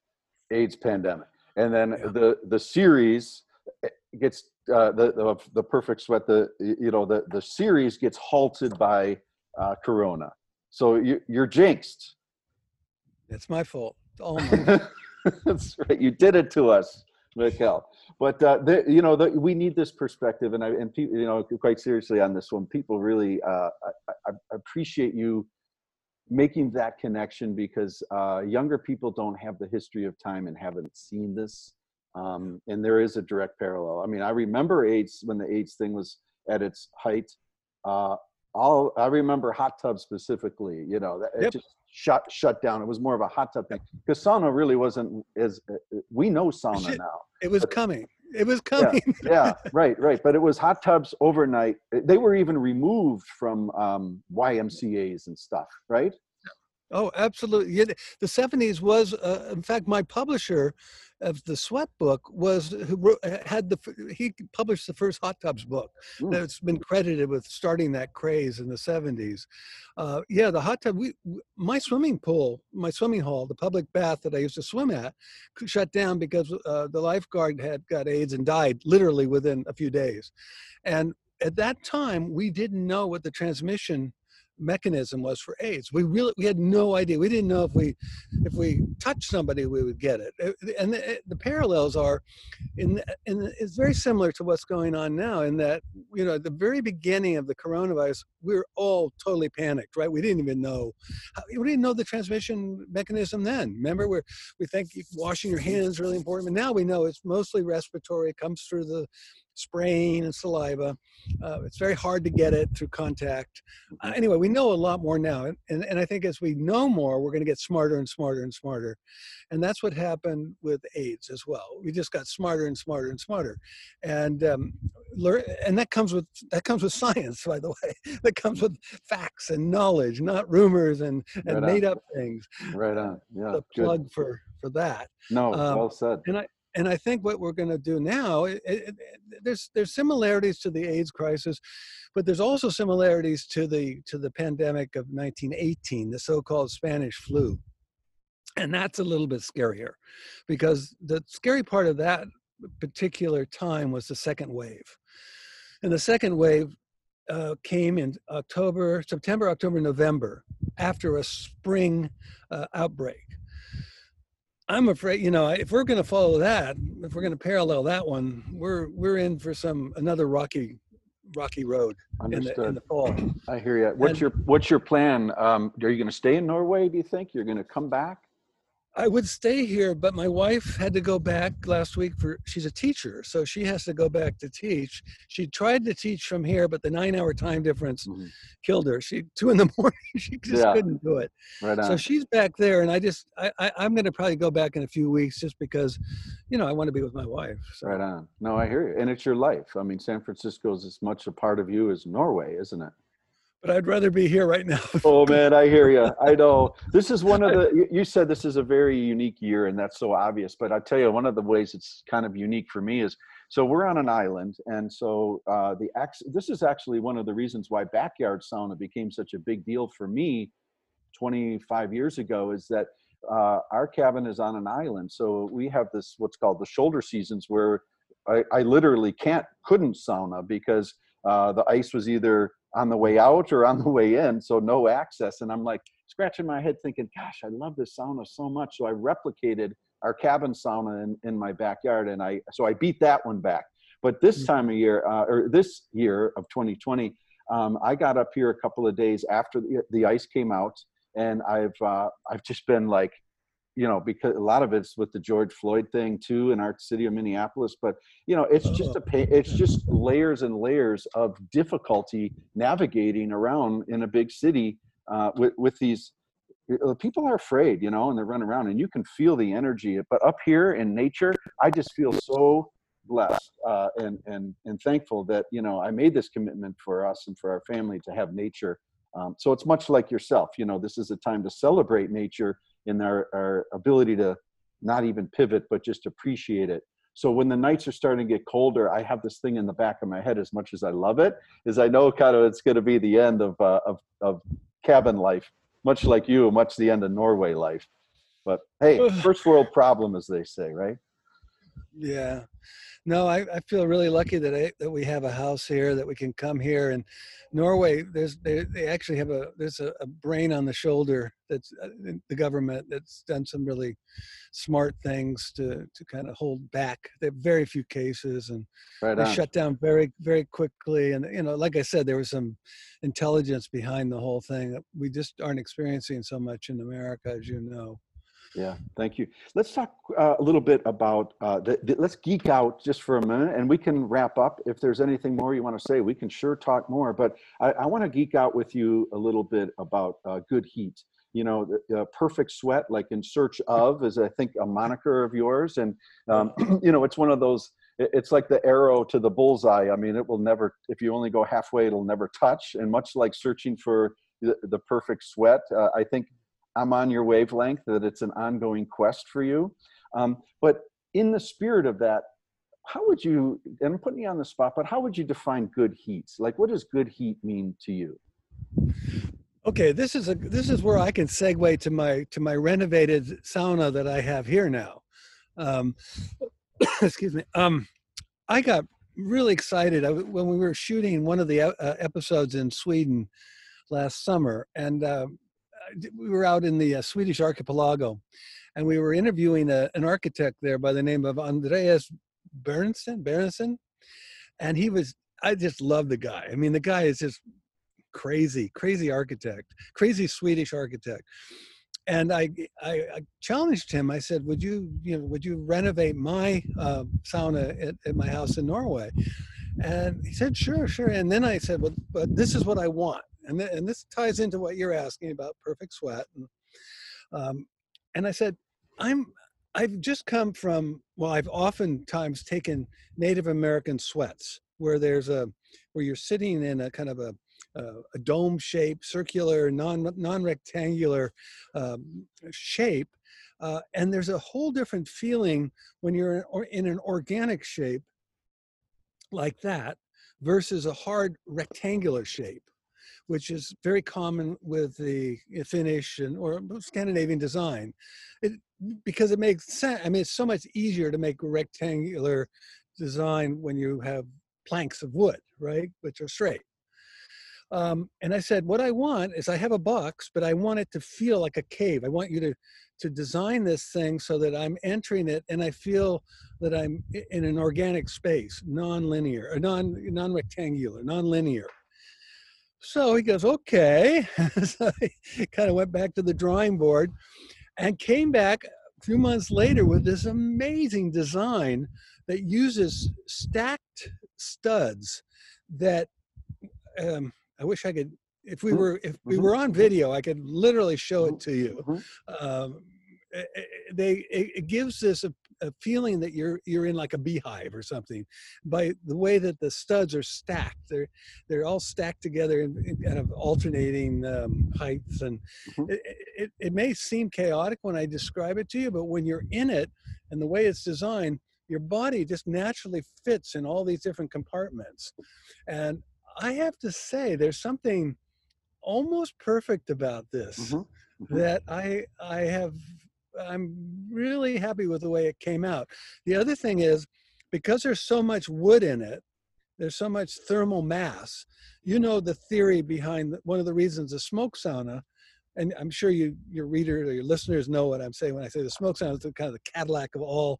AIDS pandemic, and then yeah. the the series eh, gets uh, the, the the perfect sweat. The you know the the series gets halted by uh, Corona. So you, you're jinxed. It's my fault. Oh my. That's right. You did it to us, Mikkel. But uh, the, you know, the, we need this perspective, and I and people, you know, quite seriously on this one. People really, uh, I, I appreciate you making that connection because uh, younger people don't have the history of time and haven't seen this. Um, and there is a direct parallel. I mean, I remember AIDS when the AIDS thing was at its height. Uh, all I remember hot tubs specifically. You know, it yep. just shut shut down. It was more of a hot tub thing because sauna really wasn't as uh, we know sauna now. It was coming. It was coming. Yeah, yeah, right, right. But it was hot tubs overnight. They were even removed from um, YMCA's and stuff, right? Oh, absolutely. The 70s was, uh, in fact, my publisher of the Sweat book was who wrote, had the he published the first hot tubs book Ooh. that's been credited with starting that craze in the 70s. Uh, yeah, the hot tub. We my swimming pool, my swimming hall, the public bath that I used to swim at, shut down because uh, the lifeguard had got AIDS and died literally within a few days, and at that time we didn't know what the transmission mechanism was for AIDS. We really we had no idea. We didn't know if we if we touched somebody we would get it. And the, the parallels are in in it's very similar to what's going on now in that you know at the very beginning of the coronavirus we are all totally panicked, right? We didn't even know we didn't know the transmission mechanism then. Remember we we think washing your hands is really important, but now we know it's mostly respiratory. Comes through the spraying and saliva. Uh, it's very hard to get it through contact. Uh, anyway, we know a lot more now. And, and I think as we know more, we're going to get smarter and smarter and smarter. And that's what happened with AIDS as well. We just got smarter and smarter and smarter. And um, learn, and that comes with that comes with science, by the way. that comes with facts and knowledge, not rumors and, and right made up things. Right on. Yeah. The plug for for that. No, um, well said. And I and I think what we're going to do now, it, it, there's there's similarities to the AIDS crisis, but there's also similarities to the to the pandemic of 1918, the so-called Spanish flu, and that's a little bit scarier, because the scary part of that particular time was the second wave, and the second wave uh, came in October, September, October, November, after a spring uh, outbreak I'm afraid, you know, if we're going to follow that, if we're going to parallel that one, we're we're in for some another rocky, rocky road Understood. in the, in the fall. I hear you. What's and, your What's your plan? Um, are you going to stay in Norway? Do you think you're going to come back? I would stay here, but my wife had to go back last week for she's a teacher, so she has to go back to teach. She tried to teach from here, but the nine-hour time difference mm-hmm. killed her. She two in the morning, she just yeah. couldn't do it. Right on. So she's back there, and I just I, I am going to probably go back in a few weeks just because, you know, I want to be with my wife. So. Right on. No, I hear you, and it's your life. I mean, San Francisco is as much a part of you as Norway, isn't it? But I'd rather be here right now. oh man, I hear you. I know this is one of the. You said this is a very unique year, and that's so obvious. But I tell you, one of the ways it's kind of unique for me is so we're on an island, and so uh, the this is actually one of the reasons why backyard sauna became such a big deal for me 25 years ago. Is that uh, our cabin is on an island, so we have this what's called the shoulder seasons where I, I literally can't couldn't sauna because uh, the ice was either on the way out or on the way in, so no access. And I'm like scratching my head thinking, gosh, I love this sauna so much. So I replicated our cabin sauna in, in my backyard and I, so I beat that one back. But this mm. time of year, uh, or this year of 2020, um, I got up here a couple of days after the, the ice came out and I've, uh, I've just been like you know because a lot of it's with the george floyd thing too in our city of minneapolis but you know it's just a pain it's just layers and layers of difficulty navigating around in a big city uh, with, with these people are afraid you know and they're running around and you can feel the energy but up here in nature i just feel so blessed uh, and and and thankful that you know i made this commitment for us and for our family to have nature um, so it's much like yourself you know this is a time to celebrate nature in our, our ability to not even pivot, but just appreciate it. So when the nights are starting to get colder, I have this thing in the back of my head. As much as I love it, is I know kind of it's going to be the end of uh, of of cabin life, much like you, much the end of Norway life. But hey, first world problem, as they say, right? Yeah. No, I, I feel really lucky that I, that we have a house here that we can come here. And Norway, there's they, they actually have a there's a, a brain on the shoulder that's uh, the government that's done some really smart things to to kind of hold back. They have very few cases and right they shut down very very quickly. And you know, like I said, there was some intelligence behind the whole thing that we just aren't experiencing so much in America, as you know. Yeah, thank you. Let's talk uh, a little bit about, uh, the, the, let's geek out just for a minute and we can wrap up. If there's anything more you want to say, we can sure talk more. But I, I want to geek out with you a little bit about uh, good heat. You know, the, perfect sweat, like in search of, is I think a moniker of yours. And, um, you know, it's one of those, it's like the arrow to the bullseye. I mean, it will never, if you only go halfway, it'll never touch. And much like searching for the, the perfect sweat, uh, I think I'm on your wavelength, that it's an ongoing quest for you. Um, but in the spirit of that, how would you, and I'm putting you on the spot, but how would you define good heat? Like, what does good heat mean to you? Okay, this is a this is where I can segue to my to my renovated sauna that I have here now. Um, excuse me. Um, I got really excited I, when we were shooting one of the uh, episodes in Sweden last summer, and uh, we were out in the uh, Swedish archipelago, and we were interviewing a, an architect there by the name of Andreas Berenson. Berenson, and he was. I just love the guy. I mean, the guy is just crazy, crazy architect, crazy Swedish architect. And I, I, I challenged him. I said, "Would you, you know, would you renovate my uh, sauna at, at my house in Norway?" And he said, "Sure, sure." And then I said, "Well, but this is what I want." And, th- and this ties into what you're asking about perfect sweat. And, um, and I said, I'm I've just come from well, I've oftentimes taken Native American sweats where there's a where you're sitting in a kind of a uh, a dome shape, circular, non non rectangular um, shape, uh, and there's a whole different feeling when you're in, or in an organic shape like that versus a hard rectangular shape which is very common with the Finnish and or Scandinavian design, it, because it makes sense. I mean, it's so much easier to make a rectangular design when you have planks of wood, right, which are straight. Um, and I said, what I want is I have a box, but I want it to feel like a cave. I want you to to design this thing so that I'm entering it and I feel that I'm in an organic space, non-linear, non non-rectangular, non-linear. So he goes, okay. so he kind of went back to the drawing board and came back a few months later with this amazing design that uses stacked studs that um, I wish I could if we mm-hmm. were if we mm-hmm. were on video I could literally show it to you. Mm-hmm. Um, they it, gives this a, feeling that you're you're in like a beehive or something by the way that the studs are stacked they're they're all stacked together in, in kind of alternating um, heights and mm-hmm. it, it, it may seem chaotic when i describe it to you but when you're in it and the way it's designed your body just naturally fits in all these different compartments and i have to say there's something almost perfect about this mm-hmm. Mm-hmm. that i i have I'm really happy with the way it came out. The other thing is because there's so much wood in it, there's so much thermal mass. You know the theory behind one of the reasons a smoke sauna, and I'm sure you your readers or your listeners know what I'm saying when I say the smoke sauna is the kind of the Cadillac of all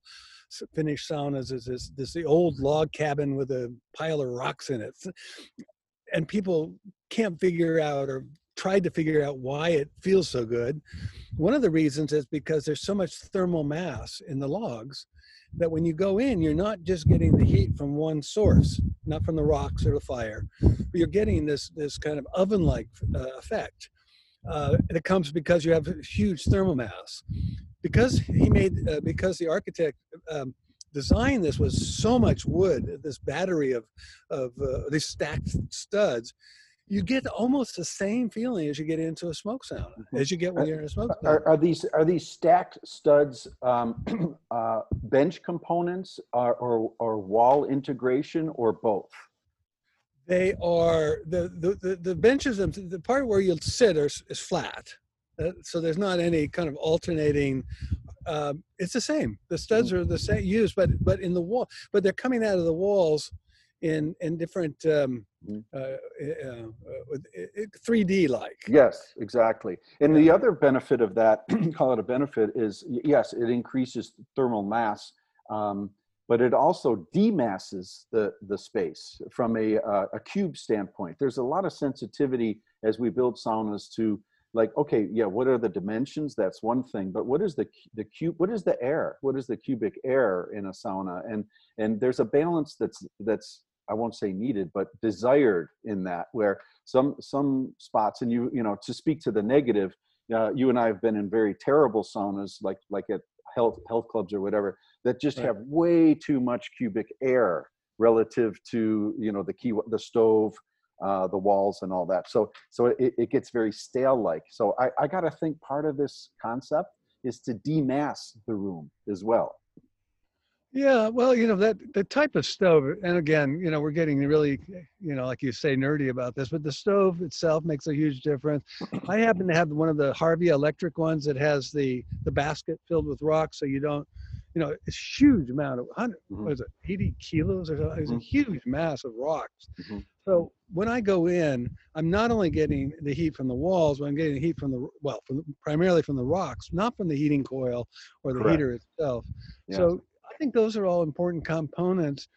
Finnish saunas. Is this this the old log cabin with a pile of rocks in it, and people can't figure out or tried to figure out why it feels so good. One of the reasons is because there's so much thermal mass in the logs that when you go in, you're not just getting the heat from one source, not from the rocks or the fire, but you're getting this this kind of oven-like uh, effect. Uh, and it comes because you have huge thermal mass. Because he made, uh, because the architect um, designed this was so much wood, this battery of of uh, these stacked studs you get almost the same feeling as you get into a smoke sauna mm-hmm. as you get when you're in a smoke sauna. Are, are these are these stacked studs um, uh, bench components or, or, or wall integration or both? They are the the the, the benches the part where you'll sit are, is flat, uh, so there's not any kind of alternating. Um, it's the same. The studs mm-hmm. are the same used, but but in the wall, but they're coming out of the walls in in different um, mm-hmm. uh, uh, 3D uh, like. Yes, exactly. And the other benefit of that, call it a benefit, is yes, it increases thermal mass, um, but it also demasses the the space from a uh, a cube standpoint. There's a lot of sensitivity as we build saunas to like okay yeah what are the dimensions that's one thing but what is the the cube what is the air what is the cubic air in a sauna and and there's a balance that's that's I won't say needed, but desired in that where some some spots and you you know to speak to the negative, uh, you and I have been in very terrible saunas like like at health health clubs or whatever that just right. have way too much cubic air relative to you know the key the stove uh, the walls and all that. So so it, it gets very stale like so i, I got to think part of this concept is to demass the room as well yeah, well, you know that the type of stove, and again, you know, we're getting really, you know, like you say, nerdy about this, but the stove itself makes a huge difference. I happen to have one of the Harvia electric ones that has the the basket filled with rocks, so you don't you know, it's huge amount of 100, Mhm. what is it, 80 kilos or something. It's Mhm. a huge mass of rocks. Mhm. So when I go in, I'm not only getting the heat from the walls, but I'm getting the heat from the, well, from, the- primarily from the rocks, not from the heating coil or the Correct. heater itself. Yeah. So I think those are all important components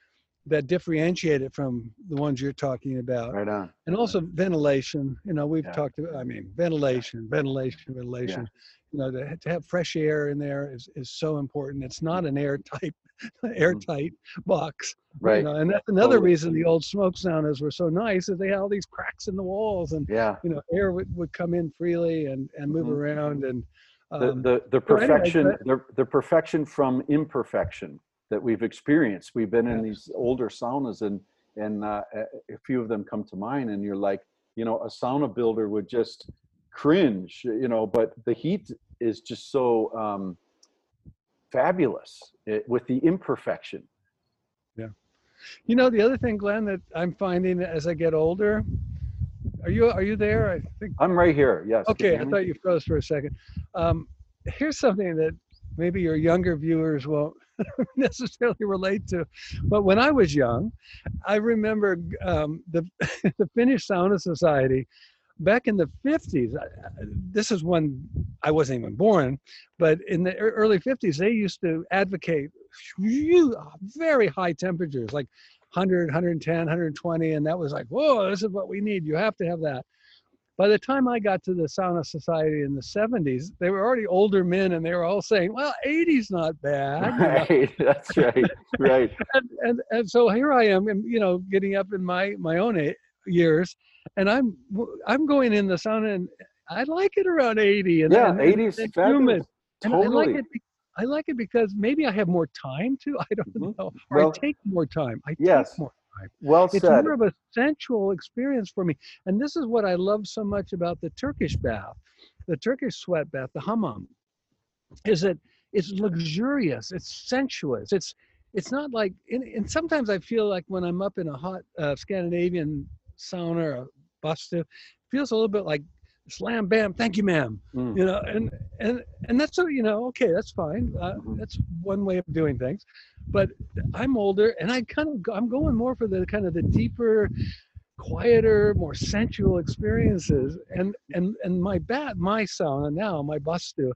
that differentiate it from the ones you're talking about. Right on. And also ventilation, you know, we've Yeah. talked about, I mean, ventilation, ventilation, ventilation. Yeah. You know, to, to have fresh air in there is, is so important. It's not an airtight, airtight box. you Mm-hmm. Right. know, and that's another Totally. reason the old smoke saunas were so nice is they had all these cracks in the walls and, Yeah. you know, air would, would come in freely and, and move Mhm. around and, um, the, the anyway, perfection, but- the, the perfection from imperfection that we've experienced. We've been in these older saunas and, and uh, a, few of them come to mind and you're like, you know, a sauna builder would just cringe, you know, but the heat is just so um, fabulous eh, with the imperfection. Yeah. You know, the other thing, Glenn, that I'm finding as I get older, are you, are you there? I think I'm right here. Yes. Okay, I thought you froze for a second. Um, here's something that maybe your younger viewers won't necessarily relate to, but when I was young, I remember um, the the Finnish Sauna Society back in the 50s. I- I- This is when I wasn't even born, but in the early 50s, they used to advocate very high temperatures, like 100, 110, 120, and that was like, whoa, this is what we need. You have to have that by the time I got to the Sauna Society in the 70s, they were already older men and they were all saying, well, 80's not bad. Right. That's right. Right. and, and, and so here I am, you know, getting up in my, my own years and I'm, I'm going in the sauna and I like it around 80 and, Yeah. and, and 80s it's fabulous. humid. And I like Totally. it. I like it because maybe I have more time to, I don't Mhm. know, or Well, I take more time. I yes. take more time. Well it's said. more of a sensual experience for me and this is what i love so much about the turkish bath the turkish sweat bath the hammam is that it's luxurious it's sensuous it's it's not like and, and sometimes i feel like when i'm up in a hot uh, scandinavian sauna or a it feels a little bit like slam bam thank you ma'am Mm. you know and and and that's so you know okay that's fine uh, Mhm. that's one way of doing things but i'm older and i kind of i'm going more for the kind of the deeper quieter more sensual experiences and and and my bat my sauna now my bastu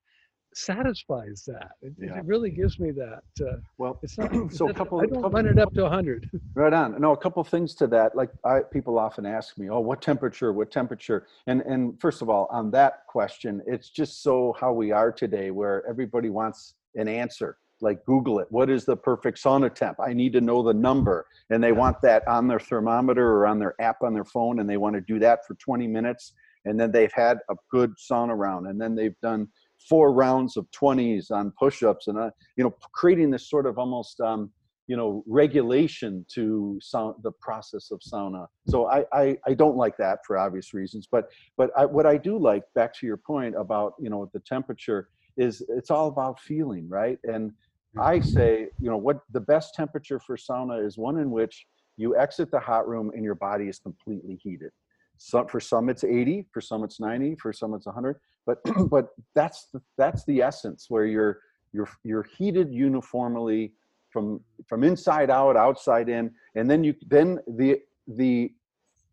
satisfies that it, it really gives me that uh, Well, it's not so a couple. i don't couple- run it up to 100 Right on. No, a couple things to that. Like I, people often ask me, "Oh, what temperature? What temperature?" And and first of all, on that question, it's just so how we are today, where everybody wants an answer. Like Google it. What is the perfect sauna temp? I need to know the number, and they want that on their thermometer or on their app on their phone, and they want to do that for 20 minutes, and then they've had a good sauna round, and then they've done four rounds of 20s on push-ups, and uh, you know, creating this sort of almost. Um, you know regulation to sound the process of sauna. So I, I i don't like that for obvious reasons but but I, what i do like back to your point about you know the temperature is it's all about feeling right? And i say you know what the best temperature for sauna is one in which you exit the hot room and your body is completely heated some for some it's 80 for some it's 90 for some it's 100 but but that's the, that's the essence where you're you're you're heated uniformly from from inside out outside in and then you then the the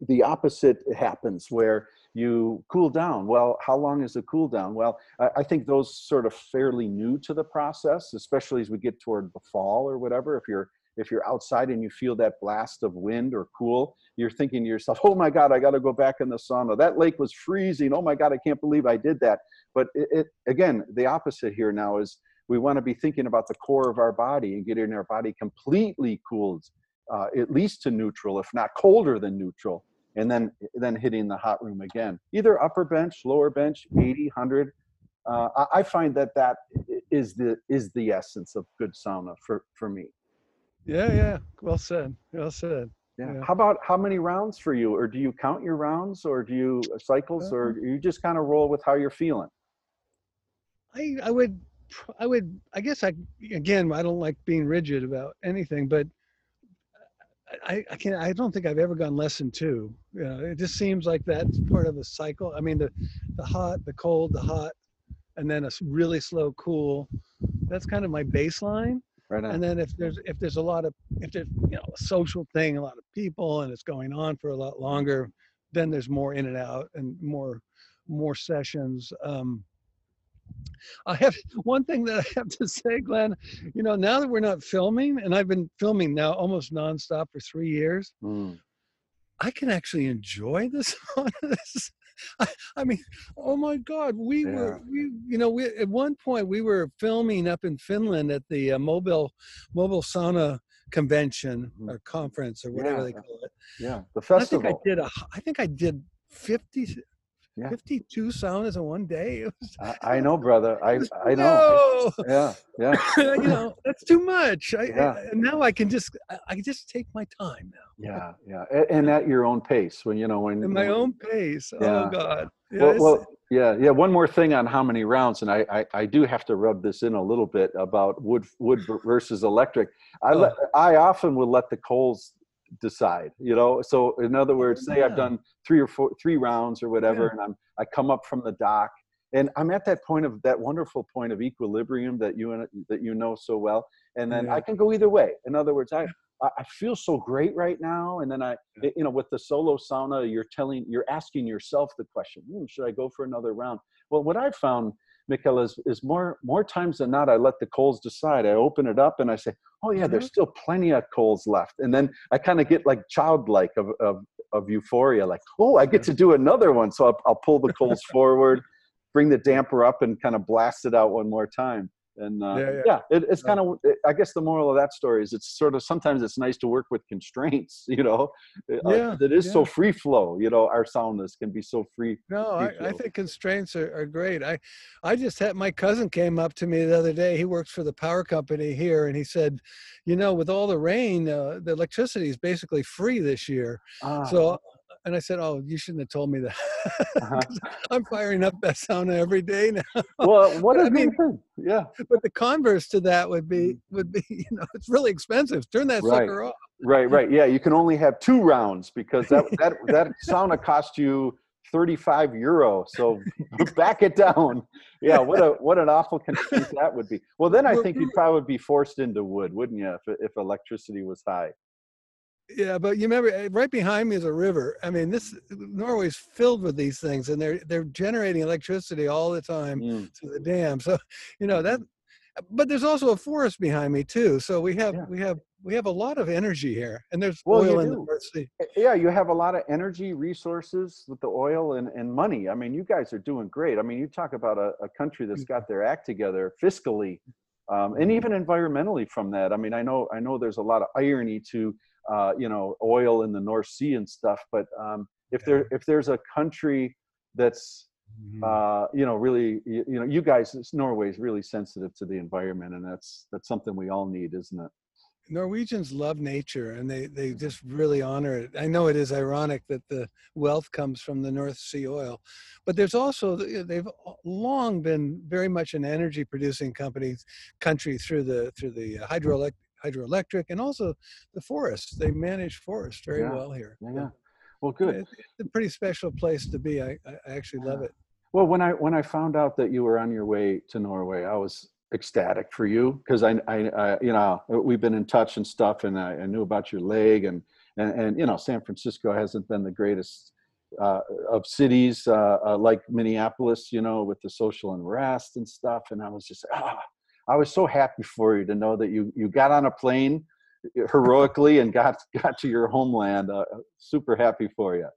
the opposite happens where you cool down. Well how long is the cool down? Well I, I think those sort of fairly new to the process especially as we get toward the fall or whatever if you're if you're outside and you feel that blast of wind or cool you're thinking to yourself oh my god i got to go back in the sauna that lake was freezing. Oh my god i can't believe i did that. But it, it again the opposite here now is we want to be thinking about the core of our body and getting our body completely cooled uh, at least to neutral if not colder than neutral and then then hitting the hot room again. Either upper bench lower bench 80 100 uh, I, find that that is the is the essence of good sauna for for me yeah yeah well said well said yeah. Yeah. how about how many rounds for you or do you count your rounds or do you uh, cycles or you just kind of roll with how you're feeling I I would I would I guess I again I don't like being rigid about anything, but I I can I don't think I've ever gone less than two. You know, it just seems like that's part of a cycle. I mean the the hot, the cold, the hot, and then a really slow cool, that's kind of my baseline. Right on. And then if there's if there's a lot of if there's you know a social thing, a lot of people, and it's going on for a lot longer, then there's more in and out and more more sessions. Um, I have one thing that I have to say, Glenn. You know, now that we're not filming, and I've been filming now almost nonstop for three years, Mm. I can actually enjoy this. this. I, I mean, oh my God, we were, we, you know, we at one point we were filming up in Finland at the uh, mobile mobile sauna convention Mhm. or conference or whatever Yeah. they call it. Yeah, the And I think I did a, I think I did 50, Yeah. 52 saunas in one day. Was, I, I know, brother. I was- I know. no! Yeah, yeah. you know, that's too much. I, Yeah. I, and now I can just, I, I just take my time now. Yeah, yeah, and at your own pace. When you know when in my when- own pace. Oh, yeah. Oh God. Yeah, Well, well, yeah, yeah. One more thing on how many rounds, and I, I, I do have to rub this in a little bit about wood, wood versus electric. I, let, Oh. I often will let the coals decide. You know, so in other words, say I've done three or four, three rounds or whatever, Yeah. and I'm, I come up from the dock, and I'm at that point of that wonderful point of equilibrium that you and that you know so well, and then Yeah. I can go either way. In other words, I. I I feel so great right now, and then I, Yeah. you know, with the solo sauna, you're telling, you're asking yourself the question, hmm, should I go for another round? Well, what I've found, Mikkel, is, is more more times than not, I let the coals decide. I open it up and I say, oh yeah, there's Mhm. still plenty of coals left, and then I kind of get like childlike of, of of euphoria, like, oh, I get to do another one, so I'll, I'll pull the coals forward, bring the damper up, and kind of blast it out one more time. And uh, Yeah, yeah, yeah. it, it's kind of. I guess the moral of that story is it's sort of sometimes it's nice to work with constraints. You know, Uh, Yeah, it is so free flow. You know, our soundness can be so free. No, I, I think constraints are, are great. I, I just had my cousin came up to me the other day. He works for the power company here, and he said, you know, with all the rain, uh, the electricity is basically free this year. Ah, So, and I said, oh, you shouldn't have told me that. uh-huh. I'm firing up that sauna every day now. well, what a I mean- thing. Yeah, But the converse to that would be would be, you know, it's really expensive. Turn that Mm. Right. sucker off. right, right. Yeah, you can only have two rounds because that that that sauna cost you 35 euro. So back it down. Yeah, what a what an awful constraint that would be. Well, then I think you'd probably be forced into wood, wouldn't you, if if electricity was high? Yeah, but you remember uh, right behind me is a river. I mean, this Norway's filled with these things, and they're they're generating electricity all the time Mm, through the dam. So, you know that. But there's also a forest behind me too. So we have Yeah. we have we have a lot of energy here, and there's Well, oil in the do. North Sea. Yeah, you have a lot of energy resources with the oil and, and money. I mean, you guys are doing great. I mean, you talk about a, a country that's got their act together fiscally um, and even environmentally from that. I mean, I know I know there's a lot of irony to uh, you know oil in the North Sea and stuff, but um, if there if there's a country that's uh, you know really you, you know you guys Norway is really sensitive to the environment, and that's that's something we all need, isn't it? Norwegians love nature, and they they just really honor it. I know it is ironic that the wealth comes from the North Sea oil, but there's also they've long been very much an energy producing company country through the through the hydroelect hydroelectric and also the forests. They manage forests very Yeah, well here. Yeah, yeah. Well, good. It's, it's a pretty special place to be. I, I actually love it. Well, when I when I found out that you were on your way to Norway, I was ecstatic for you because I, I, I, you know, we've been in touch and stuff, and I, I knew about your leg, and, and and you know, San Francisco hasn't been the greatest uh, of cities uh, uh, like Minneapolis, you know, with the social unrest and stuff, and I was just ah, I was so happy for you to know that you you got on a plane heroically and got got to your homeland. Uh, super happy for you.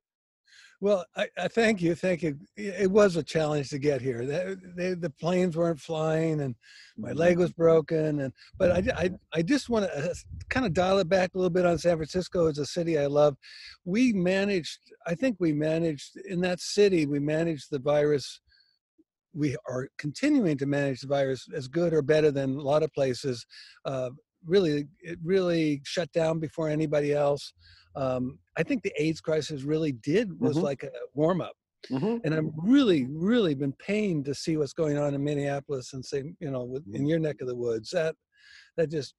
Well, I, I thank you, thank you. It was a challenge to get here. The, the, the planes weren't flying, and my leg was broken. And but I, I, I just want to kind of dial it back a little bit on San Francisco as a city I love. We managed, I think we managed in that city. We managed the virus. We are continuing to manage the virus as good or better than a lot of places. Uh, really, it really shut down before anybody else. Um, I think the AIDS crisis really did was Mhm. like a warm up Mhm. and I'm really, really been pained to see what's going on in Minneapolis and say, you know, with, in your neck of the woods. That that just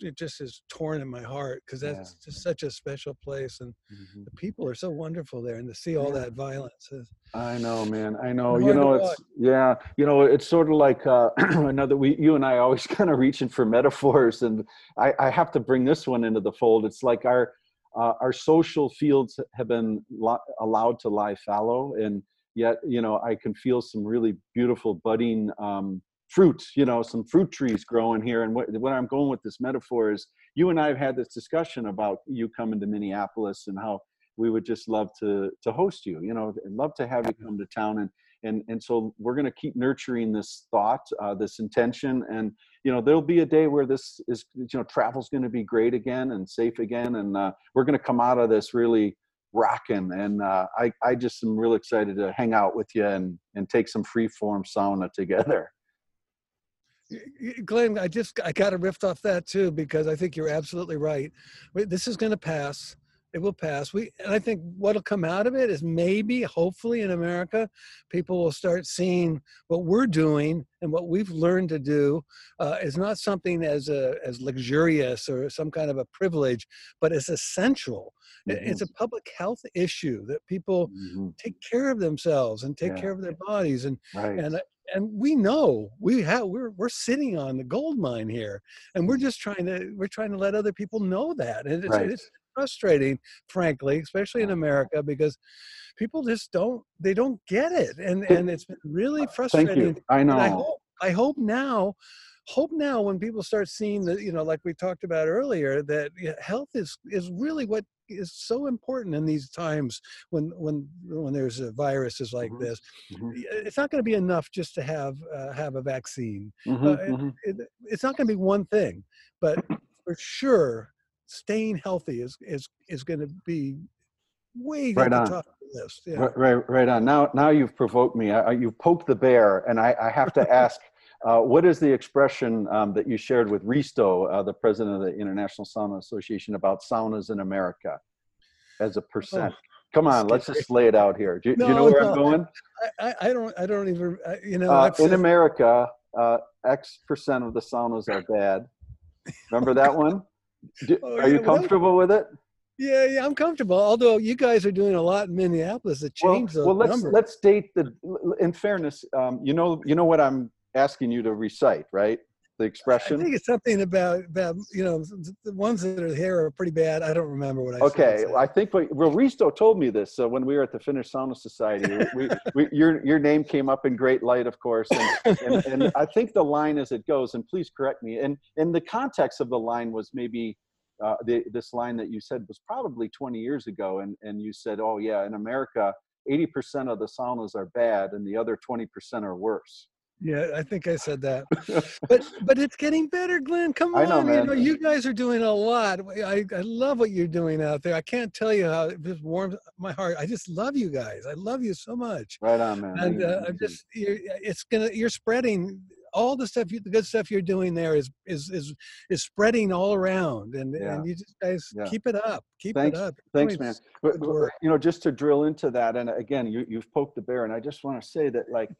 it just is torn in my heart because that's Yeah. just such a special place, and Mhm. the people are so wonderful there, and to see all Yeah. that violence. Is, I know, man. I know. You know, watch. it's yeah. You know, it's sort of like uh, another. We, you and I, always kind of reaching for metaphors, and I, I have to bring this one into the fold. It's like our uh, our social fields have been lo- allowed to lie fallow, and yet, you know, I can feel some really beautiful budding um, fruit. You know, some fruit trees growing here. And what, what I'm going with this metaphor is, you and I have had this discussion about you coming to Minneapolis and how we would just love to to host you you know and love to have you come to town and and and so we're going to keep nurturing this thought uh, this intention and you know there'll be a day where this is you know travel's going to be great again and safe again and uh, we're going to come out of this really rocking and uh, i i just am real excited to hang out with you and and take some free form sauna together Glenn, I just I got to riff off that too because I think you're absolutely right. This is going to pass. It will pass. We and I think what'll come out of it is maybe, hopefully, in America, people will start seeing what we're doing and what we've learned to do uh, is not something as a, as luxurious or some kind of a privilege, but it's essential. It- It's a public health issue that people Mhm. take care of themselves and take Yeah. care of their bodies and right and and we know we have we're we're sitting on the gold mine here and we're just trying to we're trying to let other people know that and it's, Right. it's frustrating frankly especially in america because people just don't they don't get it and and it's been really thank frustrating you i and i hope i hope now hope now when people start seeing that you know like we talked about earlier that health is is really what is so important in these times when when when there's viruses like Mhm. this Mhm. it's not going to be enough just to have uh, have a vaccine. Mhm, Uh, it- mhm. It, it's not going to be one thing, but for sure, staying healthy is is is going to be way Right the on. top of the list. Yeah. Right, right, right on. Now, now you've provoked me. I- you've poked the bear, and I, I have to ask, uh, what is the expression um, that you shared with Risto, uh, the president of the International Sauna Association, about saunas in America as a percent? Come on, let's just lay it out here. Do, you- do you know where no, I'm going? I, I, don't I don't even you know Uh, in America, uh, X percent of the saunas are bad. Remember that one? Do, Oh, are yeah, you well, comfortable with it? yeah yeah I'm comfortable. Although you guys are doing a lot in Minneapolis to well, change those well let's numbers. let's date the in fairness um, you know you know what i'm asking you to recite right the expression. I think it's something about about you know the ones that are here are pretty bad. I don't remember what I said. okay i think what, well risto told me this uh, when we were at the finnish sauna society we, we, your your name came up in great light of course and, and, and i think the line as it goes and please correct me and and the context of the line was maybe uh, the, this line that you said was probably 20 years ago and, and you said oh yeah in america 80% of the saunas are bad and the other 20% are worse Yeah, I think I said that. but but it's getting better, Glenn. Come on, know, you know you guys are doing a lot. I, I love what you're doing out there. I can't tell you how it just warms my heart. I just love you guys. I love you so much. right on man And uh, I'm just you're, it's gonna you're spreading all the stuff you, the good stuff you're doing there is is is is spreading all around and Yeah. and you just guys Yeah. keep it up keep Thanks- it up Thanks, man. But, but, you know, just to drill into that, and again, you, you've poked the bear, and I just want to say that, like,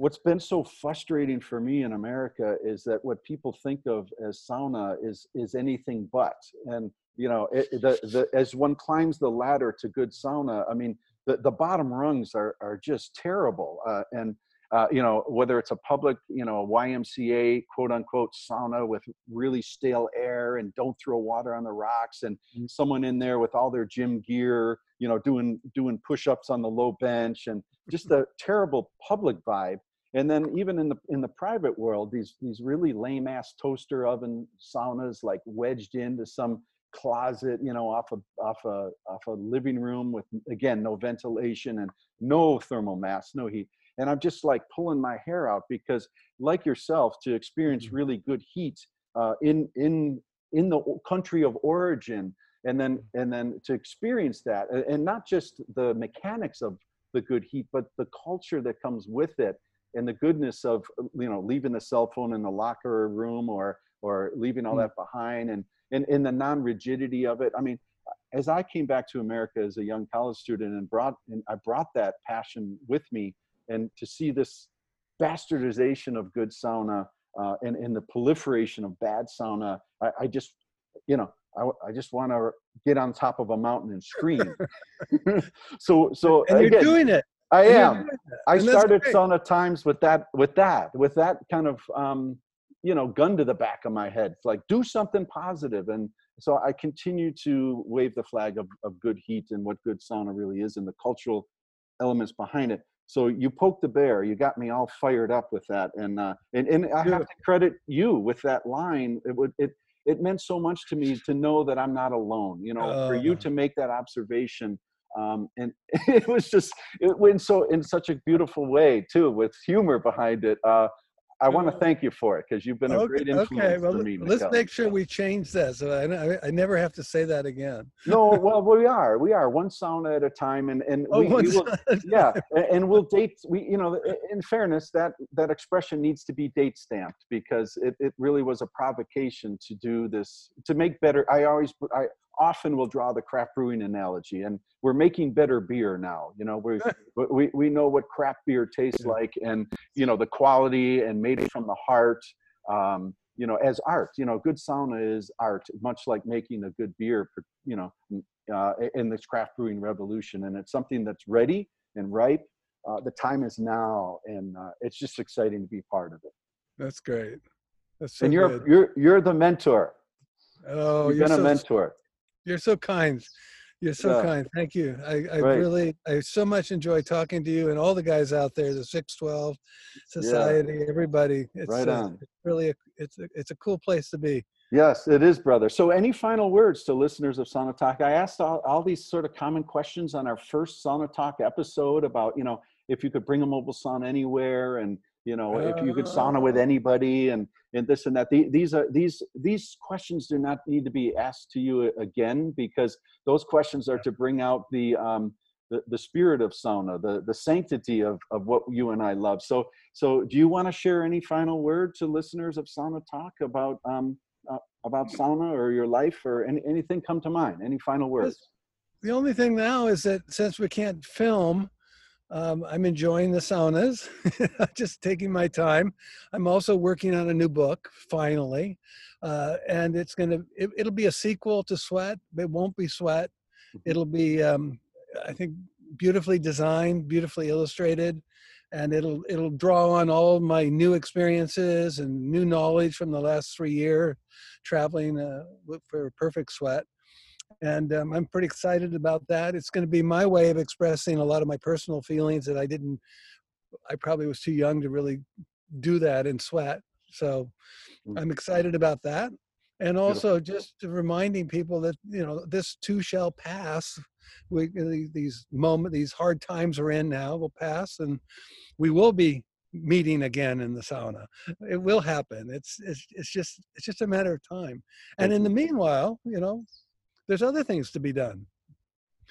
what's been so frustrating for me in America is that what people think of as sauna is is anything but. And you know, it, the, the as one climbs the ladder to good sauna, I mean, the, the bottom rungs are are just terrible. Uh, and uh, you know, whether it's a public, you know, YMCA quote unquote sauna with really stale air and don't throw water on the rocks, and someone in there with all their gym gear, you know, doing doing push-ups on the low bench, and just a terrible public vibe. And then even in the in the private world, these these really lame ass toaster oven saunas like wedged into some closet, you know, off a off a off a living room with again no ventilation and no thermal mass, no heat. And I'm just like pulling my hair out because, like yourself, to experience really good heat uh, in in in the country of origin, and then and then to experience that, and not just the mechanics of the good heat, but the culture that comes with it, and the goodness of you know leaving the cell phone in the locker room or or leaving all Mm. that behind, and and and the non-rigidity of it. I mean, as I came back to America as a young college student and brought and I brought that passion with me, and to see this bastardization of good sauna uh, and and the proliferation of bad sauna, I, I just you know, I, I just want to get on top of a mountain and scream. so, so and you're again, doing it. I am. I And started sauna times with that, with that, with that kind of, um, you know, gun to the back of my head. It's like do something positive, and so I continue to wave the flag of, of good heat and what good sauna really is, and the cultural elements behind it. So you poked the bear. You got me all fired up with that, and uh, and and I have to credit you with that line. It would it it meant so much to me to know that I'm not alone. You know, for you Oh. to make that observation um, and it was just it went so in such a beautiful way too with humor behind it uh, i want to thank you for it because you've been a great Okay, influence okay. Well, for me let's make sure we change that so I, I, never have to say that again. no well we are we are one sound at a time and and Oh, we, we will, yeah a- and we'll date we you know in fairness that that expression needs to be date stamped because it, it really was a provocation to do this to make better i always i often will draw the craft brewing analogy and we're making better beer now you know we we we know what craft beer tastes like and you know the quality and made from the heart um you know as art you know good sauna is art much like making a good beer you know uh, in this craft brewing revolution, and it's something that's ready and ripe. Uh, the time is now, and uh, it's just exciting to be part of it. That's great. That's so and you're good. you're you're the mentor. Oh, You've you're been a so, mentor. You're so kind. You're so Yeah. kind. Thank you. I, I Right. really, I so much enjoy talking to you and all the guys out there, the 612 Society, everybody. It's Right uh, on. it's really, a, it's a, it's a cool place to be. Yes, it is, brother. So, any final words to listeners of Sauna Talk? I asked all, all these sort of common questions on our first Sauna Talk episode about, you know, if you could bring a mobile sauna anywhere, and you know, if you could sauna with Oh. anybody, and and this and that. The, these are these these questions do not need to be asked to you again because those questions are to bring out the um, the, the spirit of sauna, the the sanctity of of what you and I love. So so, do you want to share any final word to listeners of Sauna Talk about um, uh, about sauna or your life or any, anything come to mind? Any final words? The only thing now is that since we can't film, um, I'm enjoying the saunas, just taking my time. I'm also working on a new book, finally, uh, and it's gonna it, it'll be a sequel to Sweat. It won't be Sweat. Mhm. It'll be, um, I think, beautifully designed, beautifully illustrated, and it'll it'll draw on all my new experiences and new knowledge from the last three year traveling uh, for Perfect Sweat and um, I'm pretty excited about that. It's going to be my way of expressing a lot of my personal feelings that I didn't. I probably was too young to really do that in sweat. So Mm. I'm excited about that, and also just reminding people that you know this too shall pass. We these moment these hard times are in now will pass, and we will be meeting again in the sauna. It will happen. It's it's it's just it's just a matter of time. And in the meanwhile, you know, there's other things to be done.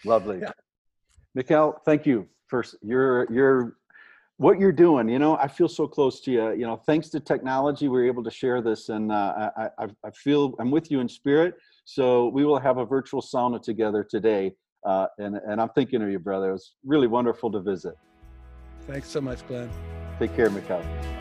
Lovely. Yeah. Mikkel, thank you for your your what you're doing. You know, I feel so close to you. You know, thanks to technology, we're able to share this, and uh, I, I I feel I'm with you in spirit. So we will have a virtual sauna together today, uh, and and I'm thinking of you, brother. It was really wonderful to visit. Thanks so much, Glenn. Take care, Mikkel.